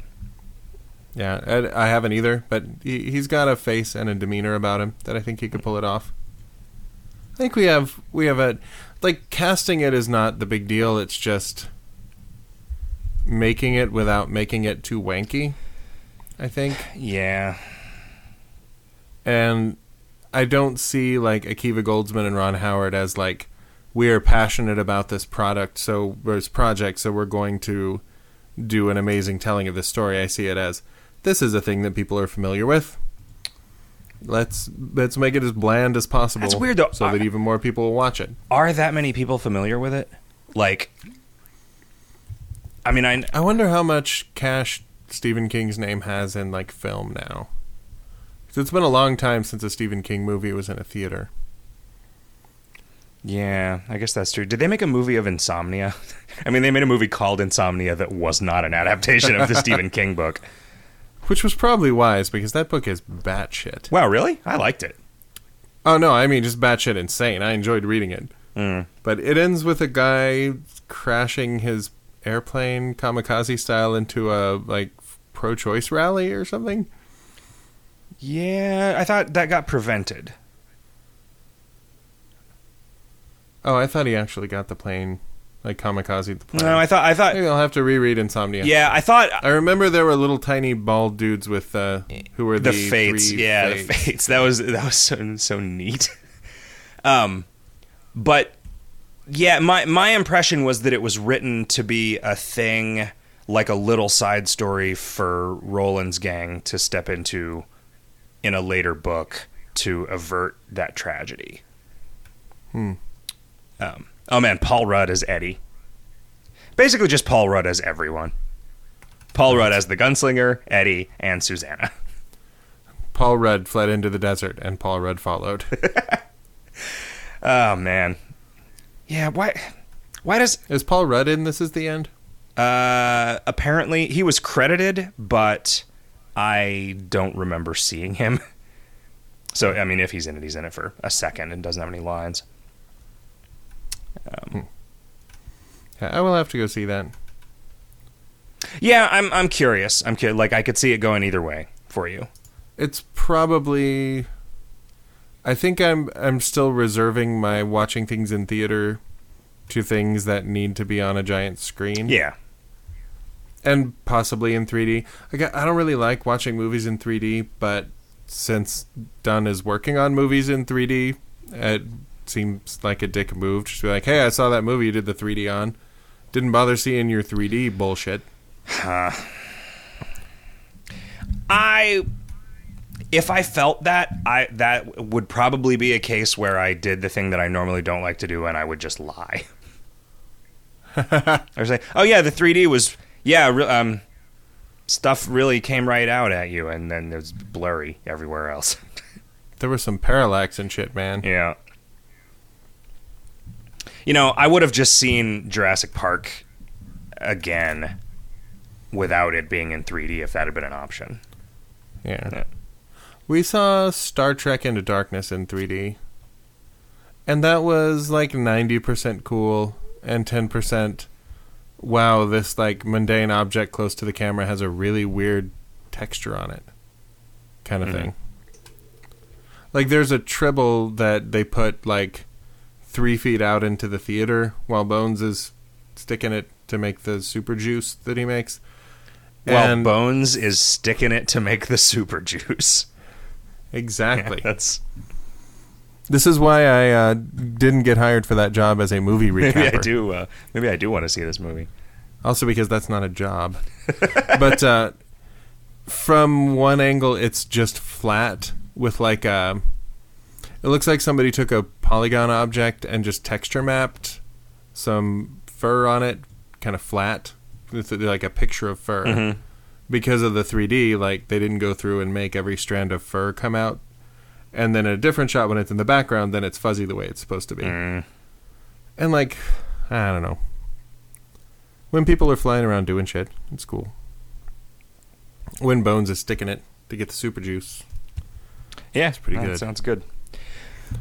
yeah, I, I haven't either, but he, he's got a face and a demeanor about him that I think he could pull it off. I think we have we have a like casting it is not the big deal. It's just making it without making it too wanky. I think. Yeah. and I don't see like Akiva Goldsman and Ron Howard as like we are passionate about this product, so this project, so we're going to do an amazing telling of this story. I see it as this is a thing that people are familiar with. Let's let's make it as bland as possible. That's weird, though. so that even more people will watch it. Are that many people familiar with it? Like I mean I I wonder how much cash Stephen King's name has in like film now. 'Cause it's been a long time since a Stephen King movie was in a theater. Yeah, I guess that's true. Did they make a movie of Insomnia? I mean, they made a movie called Insomnia that was not an adaptation of the Stephen King book. Which was probably wise because that book is batshit. Wow, really? I liked it. Oh no, I mean just batshit insane. I enjoyed reading it, Mm. but it ends with a guy crashing his airplane kamikaze style into a like pro-choice rally or something. Yeah, I thought that got prevented. Oh, I thought he actually got the plane, like kamikaze the plane. No, I thought I thought Maybe I'll have to reread Insomnia. Yeah, I thought I remember there were little tiny bald dudes with uh, who were the, the, fates. three Yeah, fates. the fates. That was that was so so neat. Um, but yeah, my my impression was that it was written to be a thing like a little side story for Roland's gang to step into in a later book to avert that tragedy. Hmm. Um, oh man, Paul Rudd as Eddie. Basically, just Paul Rudd as everyone. Paul Rudd as the gunslinger, Eddie, and Susanna. Paul Rudd fled into the desert, and Paul Rudd followed. Oh man, yeah. Why? Why does? is Paul Rudd in This Is the End? Uh, apparently he was credited, but I don't remember seeing him. So I mean, if he's in it, he's in it for a second and doesn't have any lines. Um, I will have to go see that. yeah, I'm I'm curious. I'm curious. Like I could see it going either way for you. It's probably. I think I'm I'm still reserving my watching things in theater to things that need to be on a giant screen. Yeah. and possibly in 3D. Like I I don't really like watching movies in 3D, but since Dunn is working on movies in 3D, it seems like a dick move just to be like, "Hey, I saw that movie you did the 3D on. Didn't bother seeing your 3D bullshit." I if I felt that, I that would probably be a case where I did the thing that I normally don't like to do, and I would just lie. I was like, "Oh yeah, the 3D was yeah, um, stuff really came right out at you, and then it was blurry everywhere else." There was some parallax and shit, man. yeah. You know, I would have just seen Jurassic Park again without it being in 3D if that had been an option. Yeah. Yeah. We saw Star Trek Into Darkness in 3D. And that was like 90% cool and 10% wow, this like mundane object close to the camera has a really weird texture on it. Kind of Mhm. thing. Like there's a tribble that they put like 3 feet out into the theater while Bones is sticking it to make the super juice that he makes. While And- Bones is sticking it to make the super juice. Exactly. That's This is why I uh, didn't get hired for that job as a movie recapper. maybe I do. Uh, maybe I do want to see this movie. Also because that's not a job. but uh, from one angle, it's just flat with like a. It looks like somebody took a polygon object and just texture mapped some fur on it, kind of flat, with like a picture of fur. Mhm. Because of the 3D, like they didn't go through and make every strand of fur come out. And then in a different shot, when it's in the background, then it's fuzzy the way it's supposed to be. Mm. And like, I don't know. When people are flying around doing shit, it's cool. When Bones is sticking it to get the super juice. Yeah, it's pretty that good. Sounds good.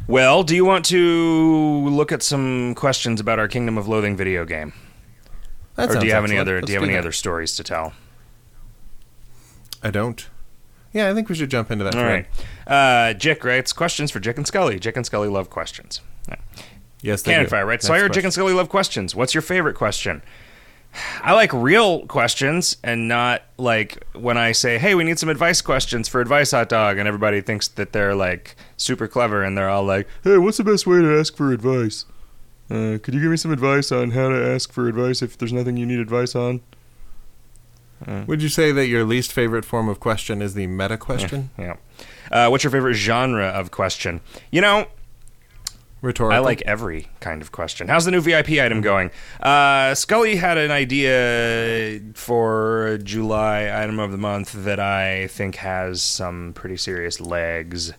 Well, do you want to look at some questions about our Kingdom of Loathing video game, That or do you have any other? Let's do you have any that. other stories to tell? I don't. Yeah, I think we should jump into that. All thread. right. Uh, Jick writes questions for Jick and Scully. Jick and Scully love questions. Yes, they Cannon do. Fire writes, Next Sawyer, Jick question. and Scully love questions. What's your favorite question? I like real questions and not like when I say, hey, we need some advice questions for Advice Hot Dog, and everybody thinks that they're like super clever and they're all like, hey, what's the best way to ask for advice? Uh, could you give me some advice on how to ask for advice if there's nothing you need advice on? Would you say that your least favorite form of question is the meta question? Yeah. Uh, what's your favorite genre of question? You know, Rhetorical. I like every kind of question. How's the new VIP item going? Uh, Scully had an idea for July item of the month that I think has some pretty serious legs.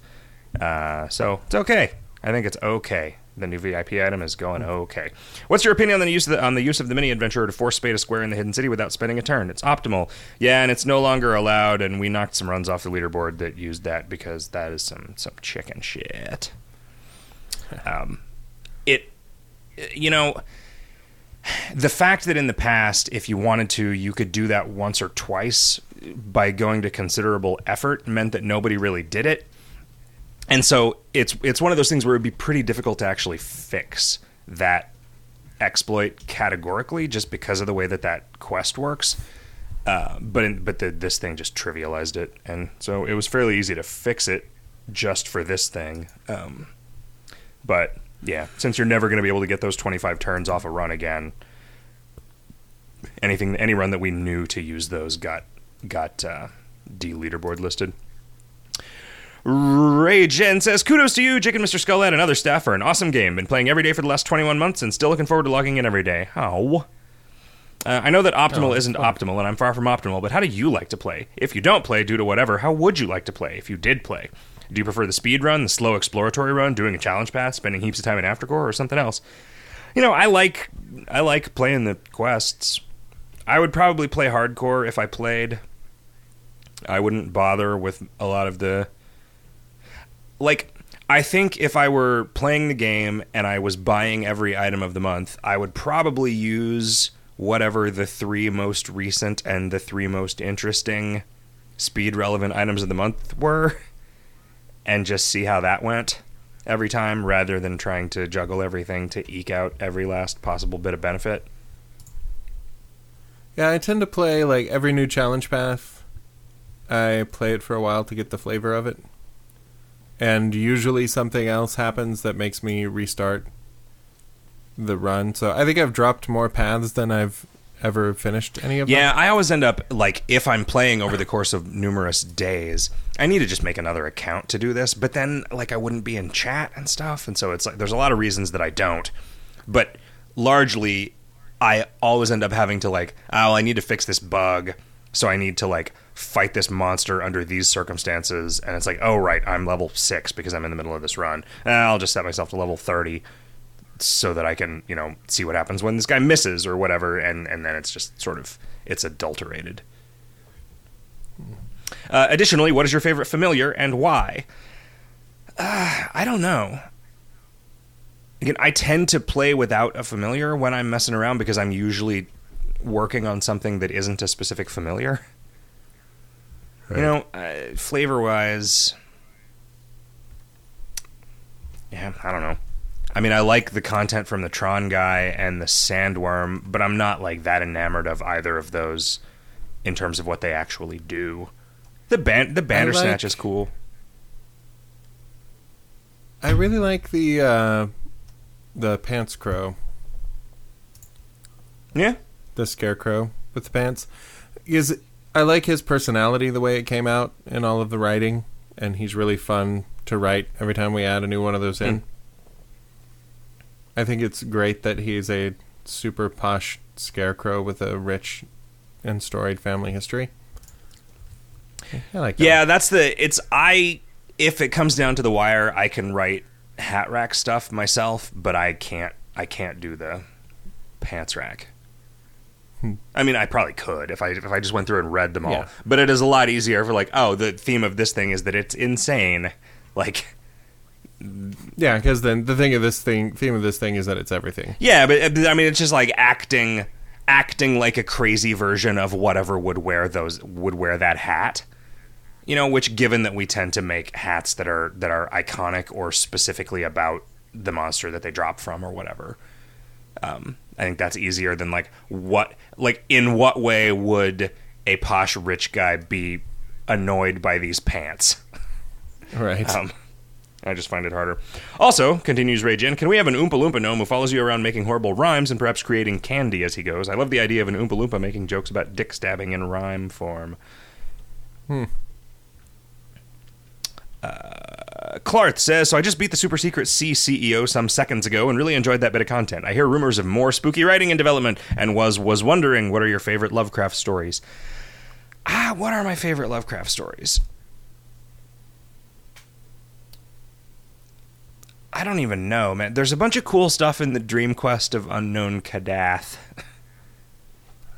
Uh, so it's okay. I think it's okay. The new VIP item is going okay. What's your opinion on the use of the, on the use of the mini adventurer to force Spade a square in the hidden city without spending a turn? It's optimal. Yeah, and it's no longer allowed. And we knocked some runs off the leaderboard that used that because that is some some chicken shit. Um, it, you know, the fact that in the past, if you wanted to, you could do that once or twice by going to considerable effort meant that nobody really did it. And so it's it's one of those things where it'd be pretty difficult to actually fix that exploit categorically just because of the way that that quest works. Uh, but in, but the, this thing just trivialized it, and so it was fairly easy to fix it just for this thing. Um, but yeah, since you're never going to be able to get those 25 turns off a run again, anything any run that we knew to use those got got uh, D leaderboard listed. Ray Jen says, Kudos to you, Jake and Mr. Skullhead, and other staff for an awesome game. Been playing every day for the last 21 months and still looking forward to logging in every day. How? Uh, I know that optimal Oh, isn't optimal, and I'm far from optimal, but how do you like to play? If you don't play due to whatever, how would you like to play if you did play? Do you prefer the speed run, the slow exploratory run, doing a challenge path, spending heaps of time in aftercore, or something else? You know, I like I like playing the quests. I would probably play hardcore if I played. I wouldn't bother with a lot of the like I think if I were playing the game and I was buying every item of the month, I would probably use whatever the three most recent and the three most interesting speed relevant items of the month were and just see how that went every time rather than trying to juggle everything to eke out every last possible bit of benefit. Yeah, I tend to play like every new challenge path. I play it for a while to get the flavor of it. And usually something else happens that makes me restart the run. So I think I've dropped more paths than I've ever finished any of them. Yeah, I always end up like if I'm playing over the course of numerous days, I need to just make another account to do this. But then like I wouldn't be in chat and stuff, and so it's like there's a lot of reasons that I don't. But largely, I always end up having to like, oh, I need to fix this bug, so I need to like fight this monster under these circumstances, and it's like, oh right, I'm level six because I'm in the middle of this run. Eh, I'll just set myself to level thirty so that I can, you know, see what happens when this guy misses or whatever, and and then it's just sort of it's adulterated. Uh, additionally, what is your favorite familiar and why? Uh, I don't know. Again, I tend to play without a familiar when I'm messing around because I'm usually working on something that isn't a specific familiar. You know, uh, flavor wise, yeah, I don't know. I mean, I like the content from the Tron guy and the Sandworm, but I'm not like that enamored of either of those in terms of what they actually do. The band, the Bandersnatch like- is cool. I really like the uh, the pants crow, Yeah, the scarecrow with the pants. Is I like his personality, the way it came out in all of the writing, and he's really fun to write every time we add a new one of those in. I think it's great that he's a super posh scarecrow with a rich and storied family history. I like that. yeah. That's the. It's I. If it comes down to the wire, I can write hat rack stuff myself, but I can't. I can't do the pants rack. Hmm. I mean, I probably could if I if I just went through and read them all. Yeah. But it is a lot easier for like, oh, the theme of this thing is that it's insane. Like, Yeah, because then the thing of this thing, theme of this thing is that it's everything. yeah, but uh, I mean, it's just like acting, acting like a crazy version of whatever would wear those would wear that hat. You know, which given that we tend to make hats that are that are iconic or specifically about the monster that they drop from or whatever. Um, I think that's easier than like what like in what way would a posh rich guy be annoyed by these pants? Right. Um, I just find it harder. Also, continues Ragin, can we have an Oompa Loompa gnome who follows you around making horrible rhymes and perhaps creating candy as he goes? I love the idea of an Oompa Loompa making jokes about dick stabbing in rhyme form. Hmm. Uh, Clarth says, So I just beat the super secret C CEO some seconds ago and really enjoyed that bit of content. I hear rumors of more spooky writing in development and was was wondering what are your favorite Lovecraft stories? Ah, what are my favorite Lovecraft stories? I don't even know, man. There's a bunch of cool stuff in the Dream Quest of Unknown Kadath.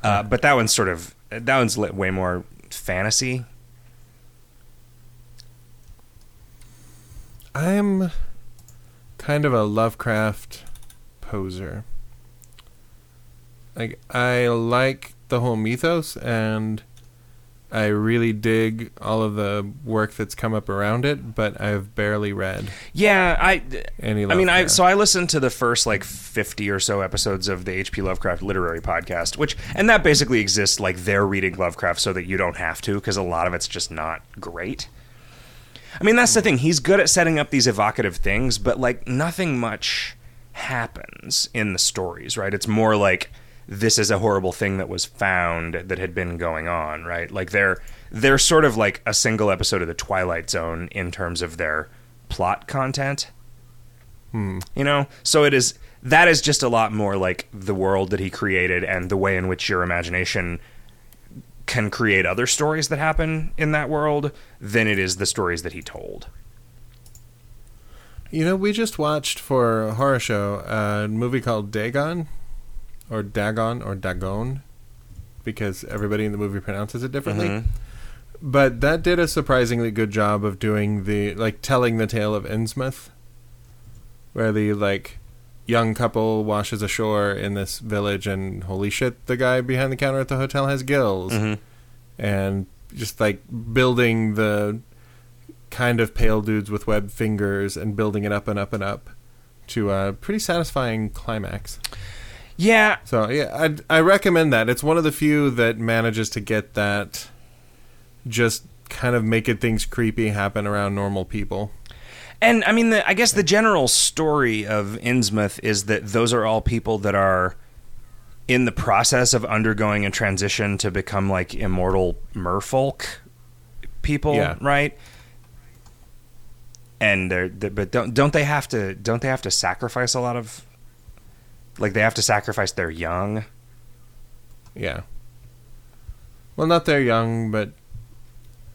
Uh, but that one's sort of that one's lit way more fantasy. I'm kind of a Lovecraft poser. Like I like the whole mythos and I really dig all of the work that's come up around it, but I've barely read Yeah, I any I mean, I so I listened to the first like fifty or so episodes of the H.P. Lovecraft Literary Podcast, which and that basically exists like they're reading Lovecraft so that you don't have to because a lot of it's just not great. I mean, that's the thing. He's good at setting up these evocative things, but like nothing much happens in the stories, right? It's more like this is a horrible thing that was found that had been going on, right? Like they're they're sort of like a single episode of the Twilight Zone in terms of their plot content. Hmm. You know, so it is that is just a lot more like the world that he created and the way in which your imagination can create other stories that happen in that world than it is the stories that he told. You know, we just watched for a horror show a movie called Dagon, or Dagon, or Dagon, because everybody in the movie pronounces it differently. Mhm. But that did a surprisingly good job of doing the like telling the tale of Innsmouth, where the like young couple washes ashore in this village, and holy shit, the guy behind the counter at the hotel has gills, Mhm. and just like building the kind of pale dudes with webbed fingers and building it up and up and up to a pretty satisfying climax. Yeah, So yeah, I I recommend that. It's one of the few that manages to get that just kind of making things creepy happen around normal people. And I mean, the, I guess the general story of Innsmouth is that those are all people that are in the process of undergoing a transition to become like immortal merfolk people, Yeah. right? And they're, they but don't don't they have to don't they have to sacrifice a lot of like they have to sacrifice their young? Yeah. Well, not they're young, but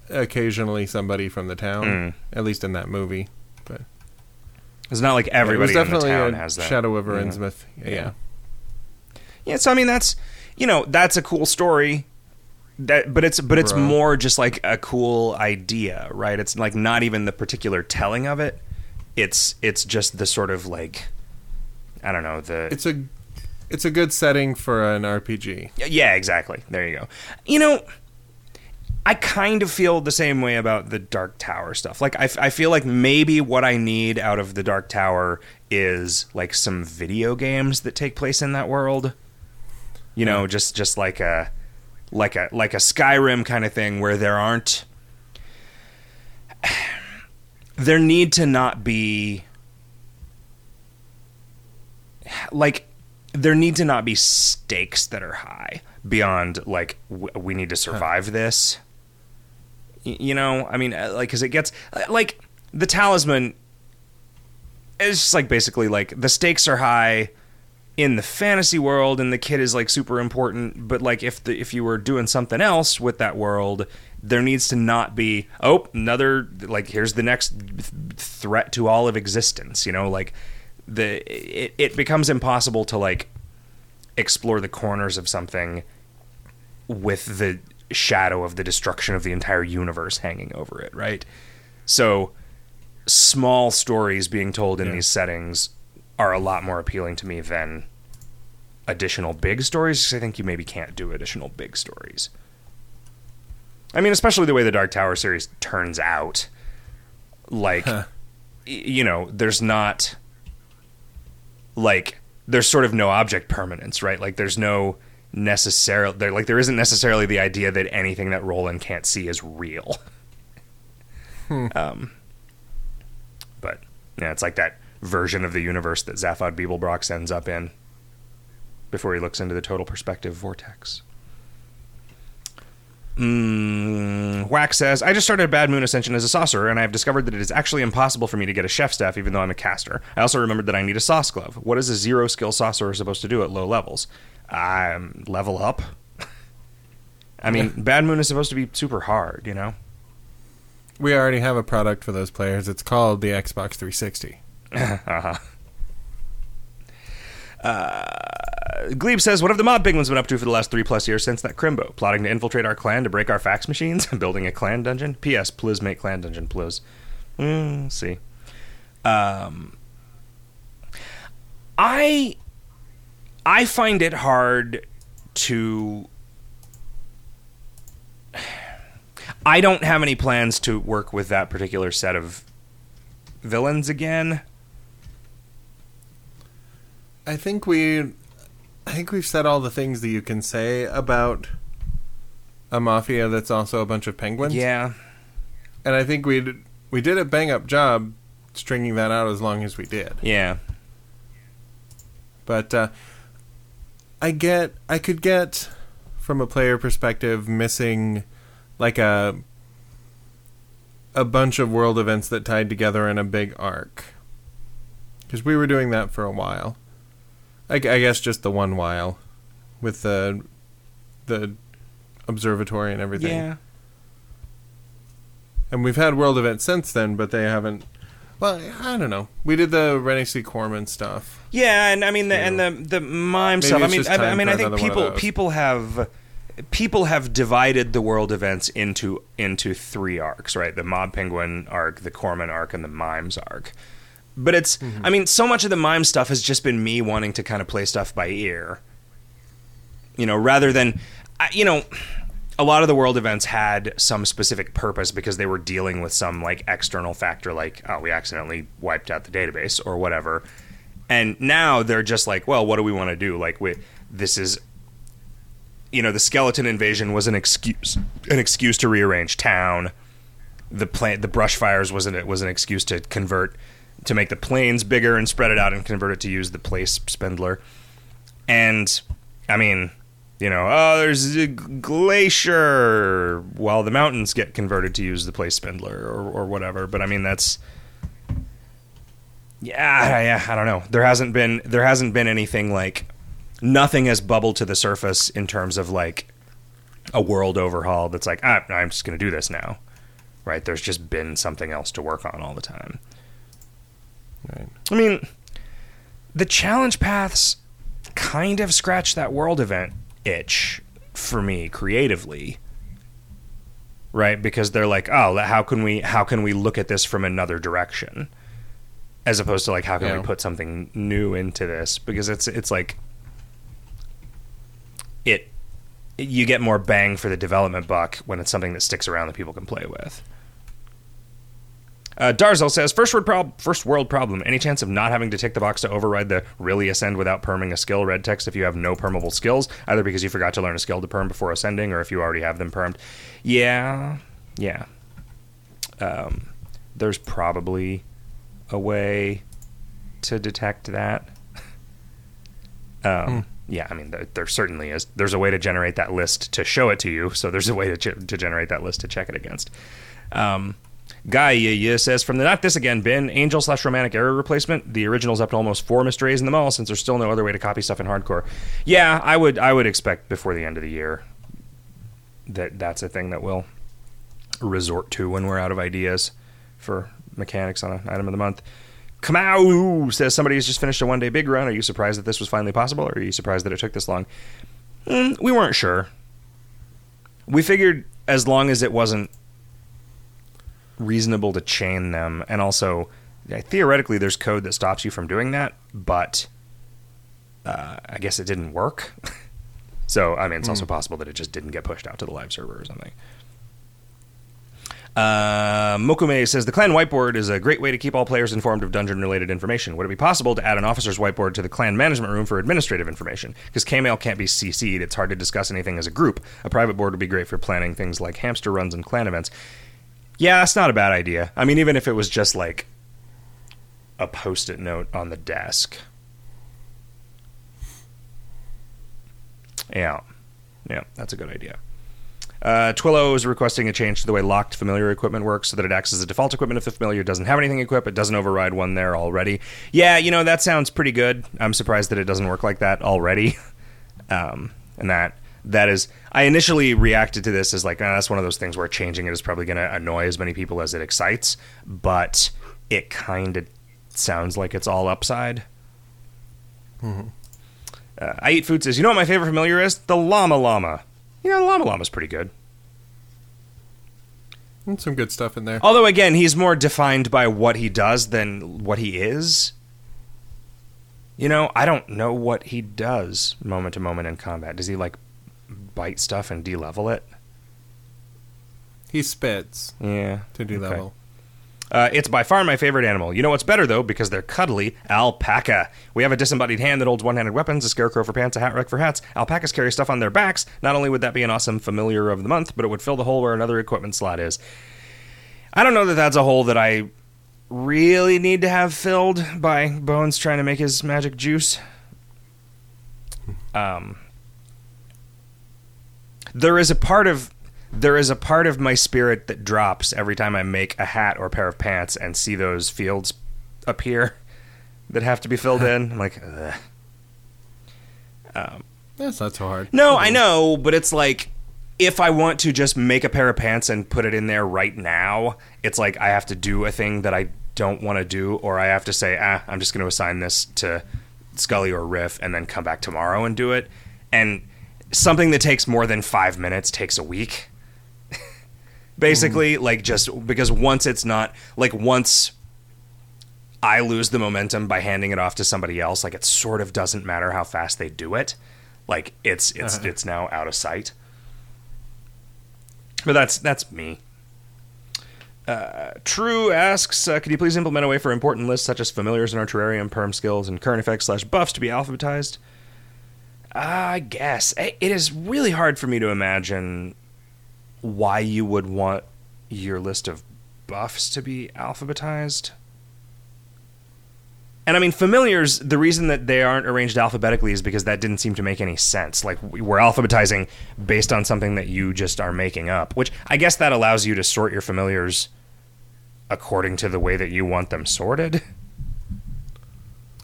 occasionally somebody from the town. Mm. At least in that movie. But It's not like everybody it was in the definitely town a has that. Shadow of Yeah. Innsmouth. Yeah. Yeah. Yeah, so I mean that's you know that's a cool story. That, but it's but it's Bro. more just like a cool idea, right? It's like not even the particular telling of it. It's it's just the sort of like I don't know the It's a it's a good setting for an RPG. yeah exactly. There you go. You know, I kind of feel the same way about the Dark Tower stuff. Like I, f- I feel like maybe what I need out of the Dark Tower is like some video games that take place in that world. You know, hmm. just just like a like a like a Skyrim kind of thing where there aren't there need to not be like there need to not be stakes that are high beyond like w- we need to survive this. Y- you know i mean uh, like because it gets uh, like the talisman is just like basically like the stakes are high in the fantasy world and the kid is like super important but like if the if you were doing something else with that world there needs to not be oh another like here's the next th- threat to all of existence you know like the it, it becomes impossible to like explore the corners of something with the shadow of the destruction of the entire universe hanging over it right so small stories being told in Yeah. these settings are a lot more appealing to me than additional big stories I think you maybe can't do additional big stories. I mean, especially the way the Dark Tower series turns out. Like, Huh. you know, there's not like there's sort of no object permanence, right? Like, there's no necessarily there like there isn't necessarily the idea that anything that Roland can't see is real. Um, but yeah, it's like that version of the universe that Zaphod Beeblebrox ends up in before he looks into the total perspective vortex. Mm, Wax says, I just started Bad Moon Ascension as a sorcerer, and I have discovered that it is actually impossible for me to get a chef staff even though I'm a caster. I also remembered that I need a sauce glove. What is a zero skill sorcerer supposed to do at low levels? Um, level up? I mean, Bad Moon is supposed to be super hard, you know? We already have a product for those players. It's called the Xbox 360. uh-huh. Uh, Glebe says, What have the mob penguins been up to for the last three plus years since that Crimbo? Plotting to infiltrate our clan to break our fax machines? Building a clan dungeon? P.S. Please make clan dungeon, please. Mm, see. Um, I I find it hard to. I don't have any plans to work with that particular set of villains again. I think we, I think we've said all the things that you can say about a mafia that's also a bunch of penguins. Yeah. and I think we did, we did a bang up job stringing that out as long as we did. Yeah. But uh, I get, I could get from a player perspective missing like a a bunch of world events that tied together in a big arc. Because we were doing that for a while. I, I guess just the one while with the the observatory and everything. Yeah. And we've had world events since then, but they haven't. Well, I don't know. We did the C. Corman stuff. Yeah, and I mean the and the the mime stuff. I mean, I, I mean, I think another one of people people have people have divided the world events into into three arcs, right? The Mob Penguin arc, the Corman arc, and the Mimes arc. But it's, Mm-hmm. I mean, so much of the mime stuff has just been me wanting to kind of play stuff by ear, you know, rather than, you know, a lot of the world events had some specific purpose because they were dealing with some like external factor, like oh, we accidentally wiped out the database or whatever. And now they're just like, well, what do we want to do? Like, we, this is, you know, the skeleton invasion was an excuse, an excuse to rearrange town. The plant, the brush fires was an was an excuse to convert, to make the plains bigger and spread it out and convert it to use the place spindler. And I mean, you know, oh, there's a glacier while the mountains get converted to use the place spindler or, or whatever. But I mean, that's yeah, yeah. I don't know. There hasn't been there hasn't been anything like nothing has bubbled to the surface in terms of like a world overhaul that's like ah, I'm just going to do this now. Right? There's just been something else to work on all the time. Right. I mean, the challenge paths kind of scratch that world event itch for me creatively. Right? Because they're like, "Oh, how can we how can we look at this from another direction?" As opposed to like, "How can Yeah. we put something new into this?" Because it's it's like it you get more bang for the development buck when it's something that sticks around that people can play with. Uh, Darzel says, first world, prob- first world problem. Any chance of not having to tick the box to override the really ascend without perming a skill red text if you have no permable skills, either because you forgot to learn a skill to perm before ascending or if you already have them permed? Yeah, yeah. Um, there's probably a way to detect that. Um, Yeah, I mean, there, there certainly is. There's a way to generate that list to show it to you, so there's a way to, ch- to generate that list to check it against. Um, Guy says from the not this again bin angel slash romantic arrow replacement. The original's up to almost four mysteries in them all since there's still no other way to copy stuff in hardcore. Yeah, I would I would expect before the end of the year that that's a thing that we'll resort to when we're out of ideas for mechanics on an item of the month. Kamau says somebody has just finished a one day big run. Are you surprised that this was finally possible, or are you surprised that it took this long? Mm, we weren't sure. We figured as long as it wasn't reasonable to chain them, and also theoretically there's code that stops you from doing that, but uh, I guess it didn't work. so I mean, it's also possible that it just didn't get pushed out to the live server or something. Uh, Mokume says the clan whiteboard is a great way to keep all players informed of dungeon related information. Would it be possible to add an officer's whiteboard to the clan management room for administrative information? Because Kmail can't be CC'd, it's hard to discuss anything as a group. A private board would be great for planning things like hamster runs and clan events. Yeah, that's not a bad idea. I mean, even if it was just like a post it note on the desk. Yeah. Yeah, that's a good idea. Uh, Twillo is requesting a change to the way locked familiar equipment works so that it acts as a default equipment if the familiar doesn't have anything equipped. It doesn't override one there already. Yeah, you know, that sounds pretty good. I'm surprised that it doesn't work like that already. Um, and that that is I initially reacted to this as like "Ah, that's one of those things where changing it is probably going to annoy as many people as it excites, but it kind of sounds like it's all upside. Uh, I eat food says, you know what my favorite familiar is? The llama llama. You know, the llama llama's pretty good. And some good stuff in there. Although again, he's more defined by what he does than what he is. You know, I don't know what he does moment to moment in combat. Does he like bite stuff and de-level it? He spits Yeah. to do Okay. Uh, it's by far my favorite animal. You know what's better though, because they're cuddly. Alpaca. We have a disembodied hand that holds one-handed weapons, a scarecrow for pants, a hat rack for hats. Alpacas carry stuff on their backs. Not only would that be an awesome familiar of the month, but it would fill the hole where another equipment slot is. I don't know that that's a hole that I really need to have filled by Bones trying to make his magic juice. Um, there is a part of there is a part of my spirit that drops every time I make a hat or a pair of pants and see those fields appear that have to be filled in. I'm like, Ugh. That's not so hard. no, I know, but it's like if I want to just make a pair of pants and put it in there right now, it's like I have to do a thing that I don't want to do, or I have to say, ah, I'm just going to assign this to Scully or Riff and then come back tomorrow and do it. And something that takes more than five minutes takes a week. Basically, like just because once it's not, like once I lose the momentum by handing it off to somebody else, like it sort of doesn't matter how fast they do it. Like it's it's Uh-huh. it's now out of sight. But that's that's me. Uh, True asks, uh, could you please implement a way for important lists such as familiars in our terrarium, perm skills, and current effects slash buffs to be alphabetized? Ah, I guess it is really hard for me to imagine why you would want your list of buffs to be alphabetized. And I mean, familiars, the reason that they aren't arranged alphabetically is because that didn't seem to make any sense. Like, we're alphabetizing based on something that you just are making up, which I guess that allows you to sort your familiars according to the way that you want them sorted.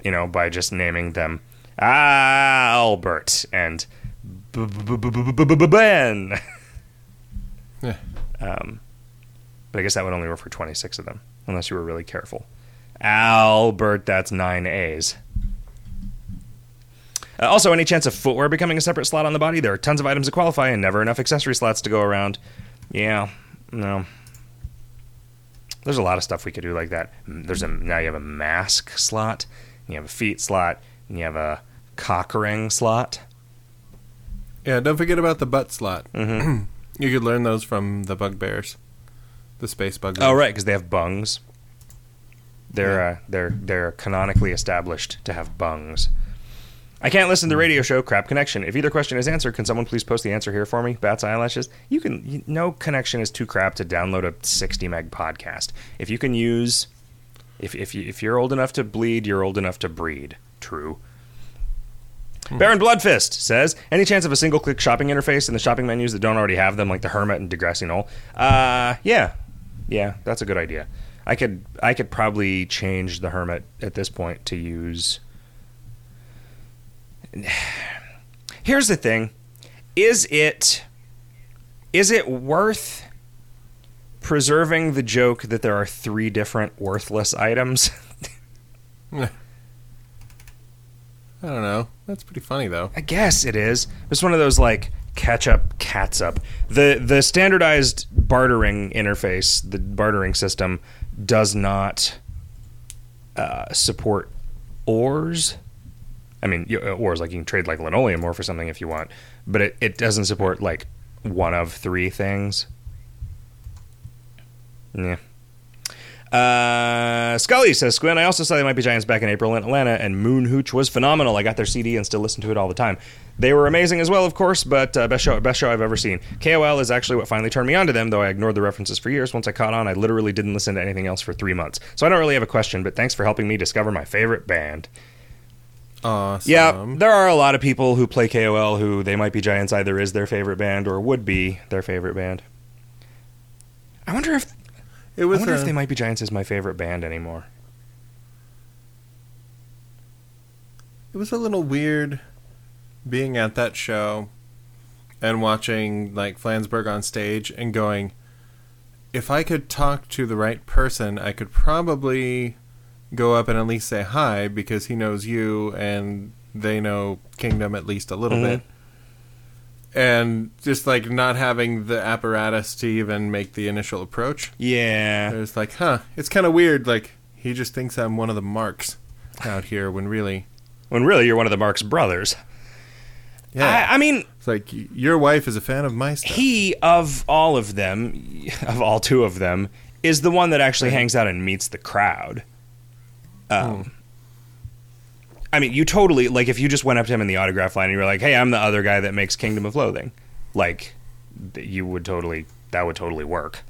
You know, by just naming them Albert and Ben. Yeah. Um, but I guess that would only work for 26 of them, unless you were really careful. Albert, that's nine A's. Uh, also, any chance of footwear becoming a separate slot on the body? There are tons of items to qualify and never enough accessory slots to go around. Yeah, no. There's a lot of stuff we could do like that. Mm, There's a now you have a mask slot, you have a feet slot, and you have a cock ring slot. Yeah, don't forget about the butt slot. Mm-hmm. You could learn those from the bugbears, the space bugbears. Oh, right, because they have bungs. They're uh, they're they're canonically established to have bungs. I can't listen to the radio show. Crap connection. If either question is answered, can someone please post the answer here for me? Bats eyelashes. You can. You, no connection is too crap to download a sixty meg podcast. If you can use, if if you if you're old enough to bleed, you're old enough to breed. True. Baron Bloodfist says, any chance of a single click shopping interface in the shopping menus that don't already have them, like the Hermit and Degrassi Knoll? Uh, yeah. Yeah, that's a good idea. I could I could probably change the Hermit at this point to use Here's the thing. Is it is it worth preserving the joke that there are three different worthless items? I don't know. That's pretty funny though. I guess it is. It's one of those like catch up, cats up. The the standardized bartering interface, the bartering system, does not uh, support ores. I mean, uh, ores like you can trade like linoleum ore for something if you want, but it, it doesn't support like one of three things. Yeah. Uh, Scully says, Squin, I also saw they might be Giants back in April in Atlanta, and Moon Hooch was phenomenal. I got their CD and still listen to it all the time. They were amazing as well, of course, but uh, best show best show I've ever seen. KOL is actually what finally turned me on to them, though I ignored the references for years. Once I caught on, I literally didn't listen to anything else for three months. So I don't really have a question, but thanks for helping me discover my favorite band. Awesome. Yeah, there are a lot of people who play KOL who they might be Giants either is their favorite band or would be their favorite band. I wonder if it I wonder a- if they might be Giants is my favorite band anymore. It was a little weird being at that show and watching like Flansburgh on stage and going, if I could talk to the right person, I could probably go up and at least say hi because he knows you and they know Kingdom at least a little Mhm. bit. And just like not having the apparatus to even make the initial approach. Yeah. It's like, huh, it's kind of weird. Like, he just thinks I'm one of the marks out here when really, When really you're one of the Marx brothers. yeah. I, I mean, It's like your wife is a fan of my stuff. he of all of them, of all two of them, is the one that actually hangs out and meets the crowd. Um, I mean, you totally like if you just went up to him in the autograph line and you were like, "Hey, I'm the other guy that makes Kingdom of Loathing," like you would totally that would totally work.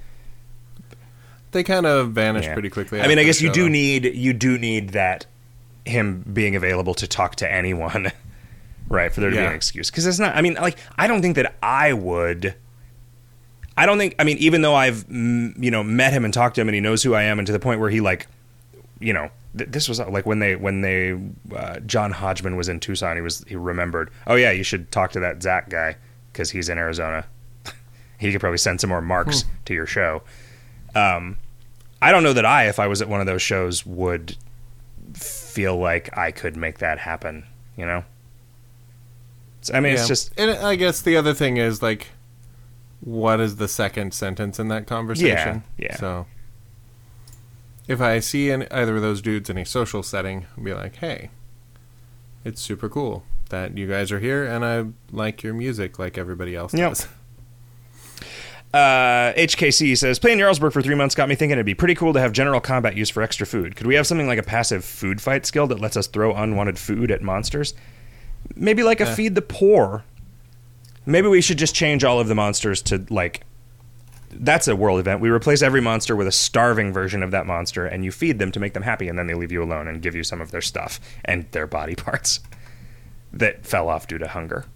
they kind of vanish Yeah. pretty quickly. I mean, I guess you do though. need you do need that him being available to talk to anyone, right? For there to be an excuse because it's not. I mean, like I don't think that I would. I don't think. I mean, even though I've mm, you know met him and talked to him and he knows who I am, and to the point where he like, you know, th- this was like when they when they uh, John Hodgman was in Tucson. He was he remembered. Oh yeah, you should talk to that Zach guy because he's in Arizona. he could probably send some more marks to your show. Um, I don't know that I, if I was at one of those shows, would feel like I could make that happen. You know. So, I mean, it's just And I guess the other thing is like, what is the second sentence in that conversation? Yeah. yeah. So, if I see in either of those dudes in a social setting, I'll be like, hey, it's super cool that you guys are here, and I like your music like everybody else Yep. does. Uh, HKC says playing Jarlsberg for three months got me thinking it'd be pretty cool to have general combat use for extra food. Could we have something like a passive food fight skill that lets us throw unwanted food at monsters? Maybe like a Yeah. feed the poor. Maybe we should just change all of the monsters to like that's a world event. We replace every monster with a starving version of that monster, and you feed them to make them happy, and then they leave you alone and give you some of their stuff and their body parts that fell off due to hunger.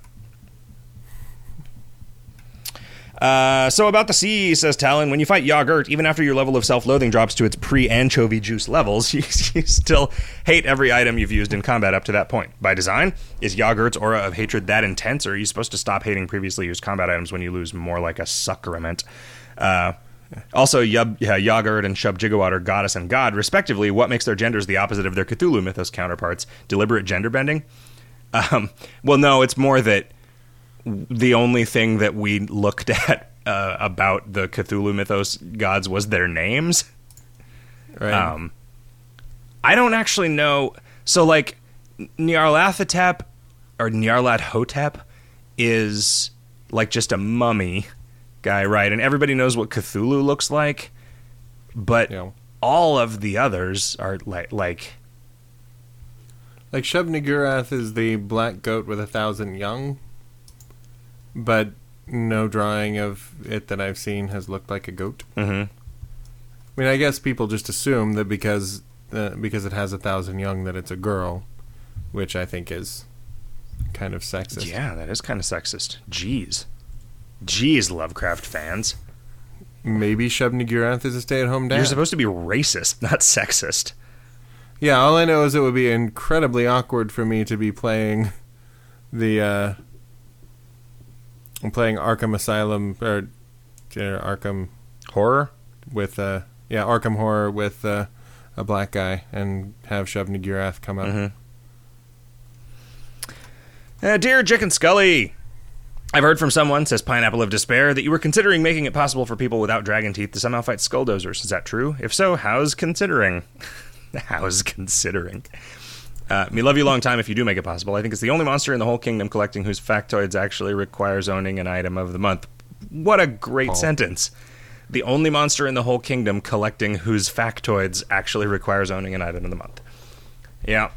Uh, so about the sea, says Talon, when you fight Yog-Urt, even after your level of self-loathing drops to its pre-anchovy juice levels, you, you still hate every item you've used in combat up to that point. By design, is Yog-Urt's aura of hatred that intense, or are you supposed to stop hating previously used combat items when you lose more like a suckerament? Uh, also, Yub, yeah, Yog-Urt and Shub-Jigguwatt are goddess and god, respectively. What makes their genders the opposite of their Cthulhu mythos counterparts? Deliberate gender bending? Um, well, no, it's more that the only thing that we looked at uh, about the Cthulhu mythos gods was their names. Right. Um, I don't actually know. So, like, Nyarlathotep or Nyarlathotep is like just a mummy guy, right? And everybody knows what Cthulhu looks like, but Yeah. all of the others are like like Like Shub is the black goat with a thousand young, but no drawing of it that I've seen has looked like a goat. mhm. I mean, I guess people just assume that because uh, because it has a thousand young that it's a girl, which I think is kind of sexist. yeah, that is kind of sexist. Jeez, jeez, Lovecraft fans, Maybe Shub-Niggurath is a stay-at-home dad. you're supposed to be racist, not sexist. Yeah, all I know is it would be incredibly awkward for me to be playing the uh I'm playing Arkham Asylum or uh, Arkham Horror. with uh yeah, Arkham Horror with uh, a black guy and have Shub-Niggurath come up. Mhm. Uh, dear Jick and Scully, I've heard from someone, says Pineapple of Despair, that you were considering making it possible for people without dragon teeth to somehow fight skulldozers. Is that true? If so, how's considering? how's considering? Uh, me love you long time if you do make it possible. I think it's the only monster in the whole kingdom collecting whose factoids actually requires owning an item of the month. What a great Paul. sentence. The only monster in the whole kingdom collecting whose factoids actually requires owning an item of the month. Yeah,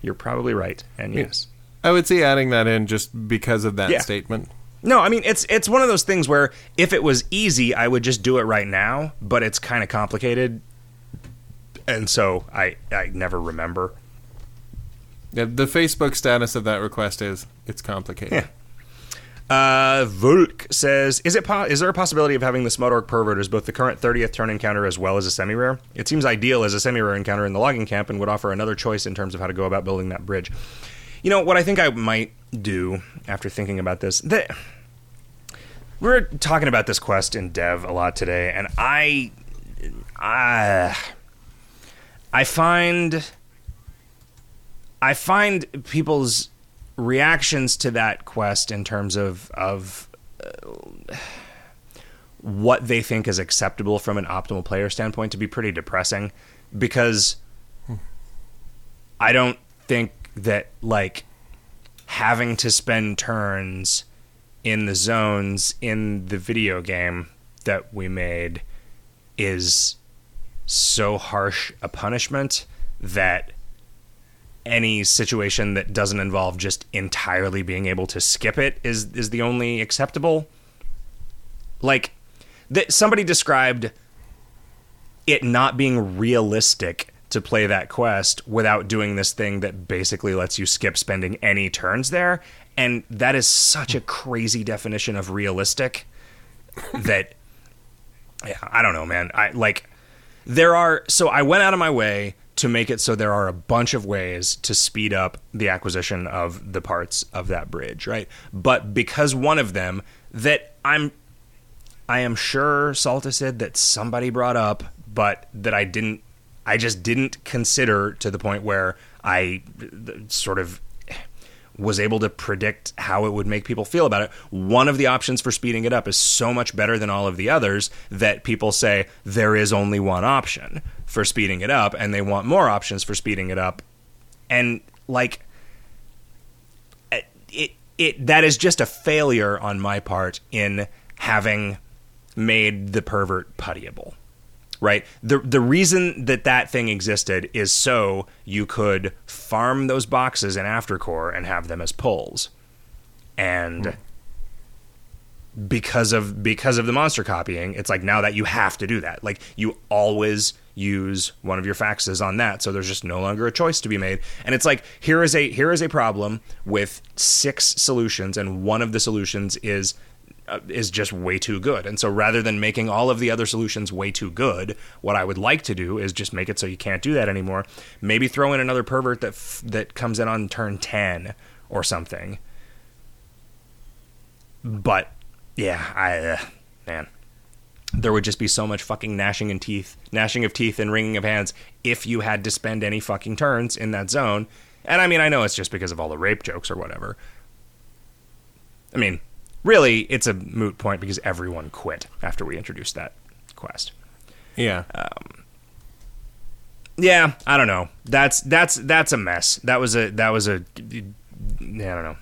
you're probably right. And yes. I would see adding that in just because of that Yeah. statement. No, I mean it's it's one of those things where if it was easy, I would just do it right now, but it's kind of complicated. And so I I never remember. Yeah, the Facebook status of that request is it's complicated. Yeah. Uh, Volk says, "Is it po- is there a possibility of having the smut orc pervert as both the current 30th turn encounter as well as a semi rare? It seems ideal as a semi rare encounter in the logging camp and would offer another choice in terms of how to go about building that bridge. You know what I think I might do after thinking about this. That we we're talking about this quest in Dev a lot today, and I, I, I find." I find people's reactions to that quest in terms of of uh, what they think is acceptable from an optimal player standpoint to be pretty depressing because I don't think that like having to spend turns in the zones in the video game that we made is so harsh a punishment that any situation that doesn't involve just entirely being able to skip it is is the only acceptable. Like that somebody described it not being realistic to play that quest without doing this thing that basically lets you skip spending any turns there. And that is such a hmm. crazy definition of realistic that yeah i don't know man. I like there are so i went out of my way to make it so there are a bunch of ways to speed up the acquisition of the parts of that bridge right? But because one of them that i'm i am sure salta said that somebody brought up but that i didn't i just didn't consider to the point where i uh, sort of was able to predict how it would make people feel about it. One of the options for speeding it up is so much better than all of the others that people say there is only one option for speeding it up and they want more options for speeding it up. And like it it, it that is just a failure on my part in having made the pervert puttyable right? The the reason that that thing existed is so you could farm those boxes in Aftercore and have them as pulls. And hmm. because of because of the monster copying it's like now that you have to do that like you always use one of your faxes on that so there's just no longer a choice to be made and it's like here is a here is a problem with six solutions and one of the solutions is is just way too good and so rather than making all of the other solutions way too good what i would like to do is just make it so you can't do that anymore maybe throw in another pervert that f- that comes in on turn 10 or something but yeah, I uh, man, there would just be so much fucking gnashing and teeth, gnashing of teeth and wringing of hands if you had to spend any fucking turns in that zone. And I mean, I know it's just because of all the rape jokes or whatever. I mean, really, it's a moot point because everyone quit after we introduced that quest. Yeah. Yeah, I don't know. That's that's that's a mess. That was a that was a I don't know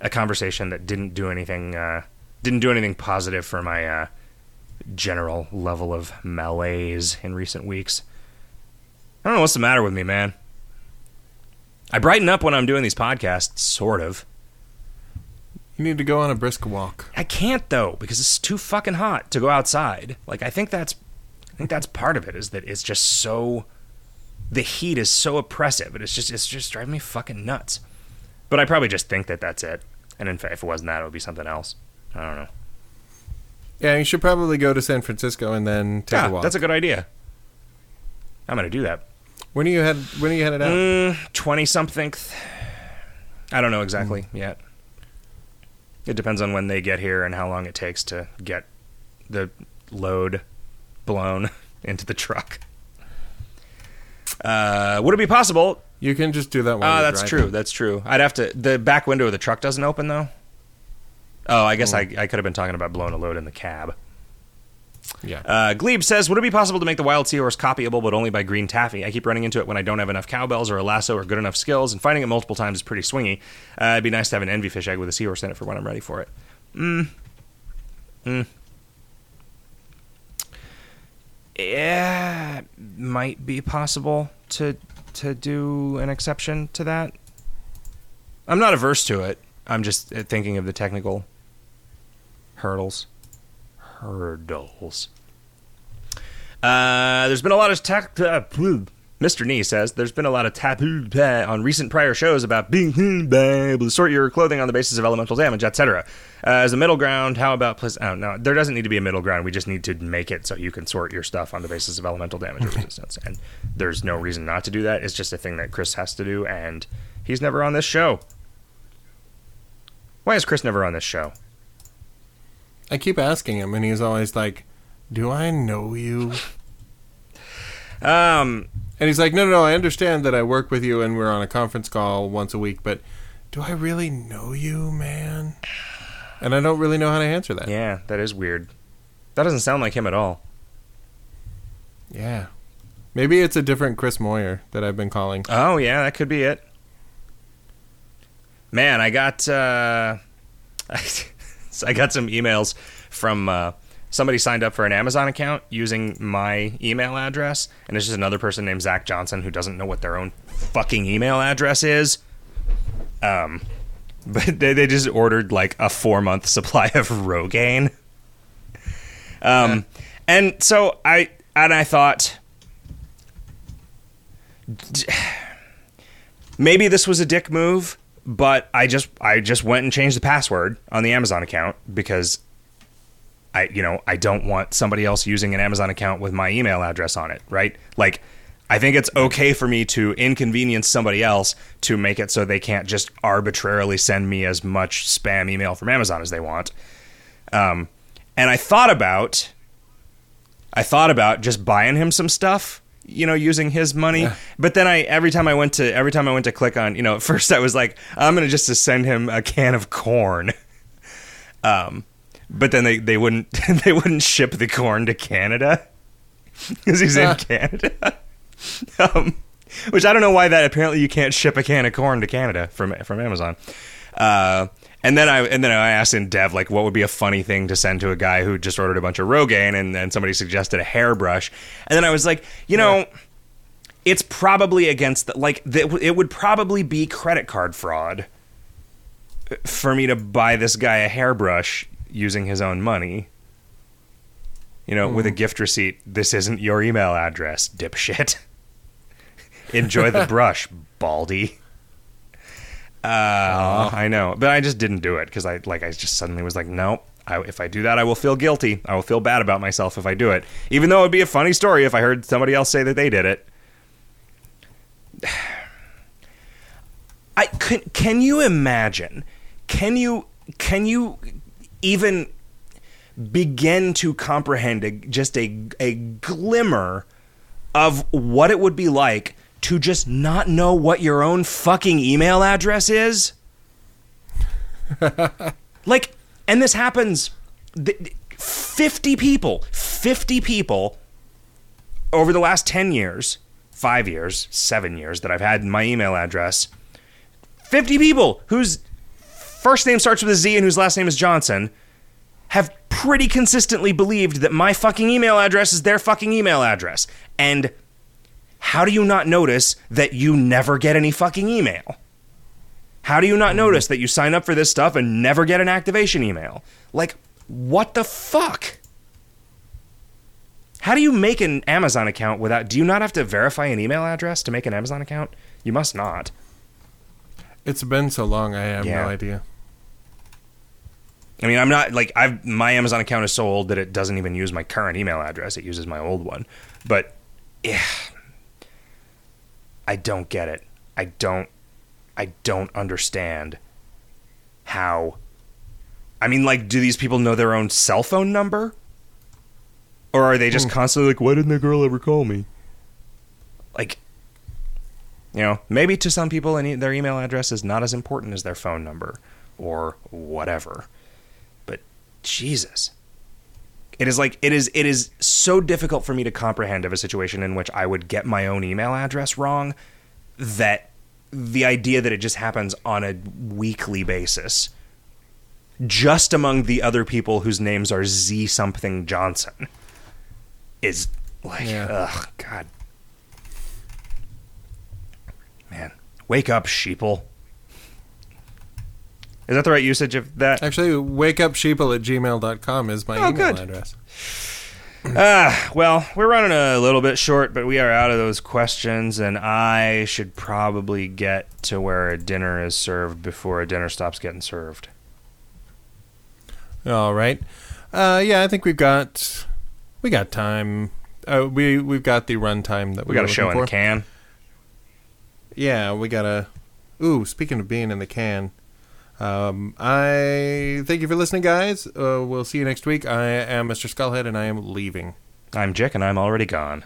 a conversation that didn't do anything uh, didn't do anything positive for my uh, general level of malaise in recent weeks. I don't know what's the matter with me, man. I brighten up when I'm doing these podcasts, sort of. You need to go on a brisk walk. I can't though because it's too fucking hot to go outside. Like I think that's I think that's part of it is that it's just so the heat is so oppressive and it's just it's just driving me fucking nuts. But I probably just think that that's it. And in fact, if it wasn't that, it would be something else. I don't know. Yeah, you should probably go to San Francisco and then take yeah, a walk. that's a good idea. I'm gonna do that. when are you head? When are you headed out? Twenty something. I don't know exactly Hmm. yet. It depends on when they get here and how long it takes to get the load blown into the truck. Uh, would it be possible? You can just do that. While you're that's driving. true. That's true. I'd have to. The back window of the truck doesn't open though. Oh, I Hmm. guess I, I could have been talking about blowing a load in the cab. Yeah. Uh, Glebe says, "Would it be possible to make the wild seahorse copyable, but only by green taffy? I keep running into it when I don't have enough cowbells or a lasso or good enough skills, and finding it multiple times is pretty swingy. Uh, it'd be nice to have an envy fish egg with a seahorse in it for when I'm ready for it. Mm. Mm. Yeah, might be possible to to do an exception to that. I'm not averse to it. I'm just uh, thinking of the technical hurdles hurdles. Uh, there's been a lot of tech. Uh, Mr. Nee says there's been a lot of taboo uh, on recent prior shows about being able to sort your clothing on the basis of elemental damage, etc. Uh, as a middle ground, how about please? Oh no, there doesn't need to be a middle ground. We just need to make it so you can sort your stuff on the basis of elemental damage or resistance, and there's no reason not to do that. It's just a thing that Chris has to do, and he's never on this show. Why is Chris never on this show? I keep asking him, and he's always like, "Do I know you?" Um, And he's like, "No, no, no. I understand that I work with you, and we're on a conference call once a week, but do I really know you, man?" And I don't really know how to answer that. Yeah, that is weird. That doesn't sound like him at all. Yeah. Maybe it's a different Chris Moyer that I've been calling. Oh yeah, that could be it. Man, I got uh, I got some emails from uh, somebody signed up for an Amazon account using my email address, and it's just another person named Zach Johnson who doesn't know what their own fucking email address is. Um, but they they just ordered like a four month supply of Rogaine. Um, and so I and I thought maybe this was a dick move, but I just I just went and changed the password on the Amazon account because I you know, I don't want somebody else using an Amazon account with my email address on it, right? Like I think it's okay for me to inconvenience somebody else to make it so they can't just arbitrarily send me as much spam email from Amazon as they want. Um, and I thought about I thought about just buying him some stuff, you know, using his money. But then I every time I went to every time I went to click on, you know, at first I was like, I'm gonna just send him a can of corn. Um, but then they, they wouldn't they wouldn't ship the corn to Canada because he's in Canada. um, which I don't know why that. Apparently, you can't ship a can of corn to Canada from from Amazon. Uh, and then I and then I asked in Dev like what would be a funny thing to send to a guy who just ordered a bunch of Rogaine, and then somebody suggested a hairbrush, and then I was like, you know. It's probably against the, like the, it would probably be credit card fraud for me to buy this guy a hairbrush using his own money. You know, with a hmm. gift receipt. This isn't your email address, dipshit. Enjoy the brush, baldy. Uh, I know, but I just didn't do it because I like I just suddenly was like, no. I, if I do that, I will feel guilty. I will feel bad about myself if I do it, even though it would be a funny story if I heard somebody else say that they did it. I can. Can you imagine? Can you? Can you even begin to comprehend a, just a a glimmer of what it would be like to just not know what your own fucking email address is? like, and this happens. Fifty people, fifty people over the last 10 years, five years, seven years that I've had my email address, 50 people whose first name starts with a Z and whose last name is Johnson have pretty consistently believed that my fucking email address is their fucking email address. And how do you not notice that you never get any fucking email? How do you not notice that you sign up for this stuff and never get an activation email? Like, what the fuck? How do you make an Amazon account without? Do you not have to verify an email address to make an Amazon account? You must not. It's been so long, I have Yeah. no idea. I mean, I'm not like I've my Amazon account is so old that it doesn't even use my current email address. It uses my old one. But yeah, I don't get it. I don't. I don't understand how. I mean, like, do these people know their own cell phone number? Or are they just hmm. constantly like, why didn't the girl ever call me? Like, you know, maybe to some people, any, their email address is not as important as their phone number or whatever. But Jesus. It is like it is it is so difficult for me to comprehend of a situation in which I would get my own email address wrong that the idea that it just happens on a weekly basis just among the other people whose names are Z something Johnson is like Yeah. ugh god man wake up sheeple is that the right usage of that Actually, wakeupsheeple at gmail.com is my Oh, email good. address. Ah, well, we're running a little bit short, but we are out of those questions, and I should probably get to where a dinner is served before a dinner stops getting served. All right. Uh, yeah, I think we've got we got time. Uh, we we've got the runtime that we, We got a show in looking the can. Yeah, we got a. Ooh, speaking of being in the can, um, I thank you for listening, guys. Uh, we'll see you next week. I am Mr. Skullhead, and I am leaving. I'm Jick, and I'm already gone.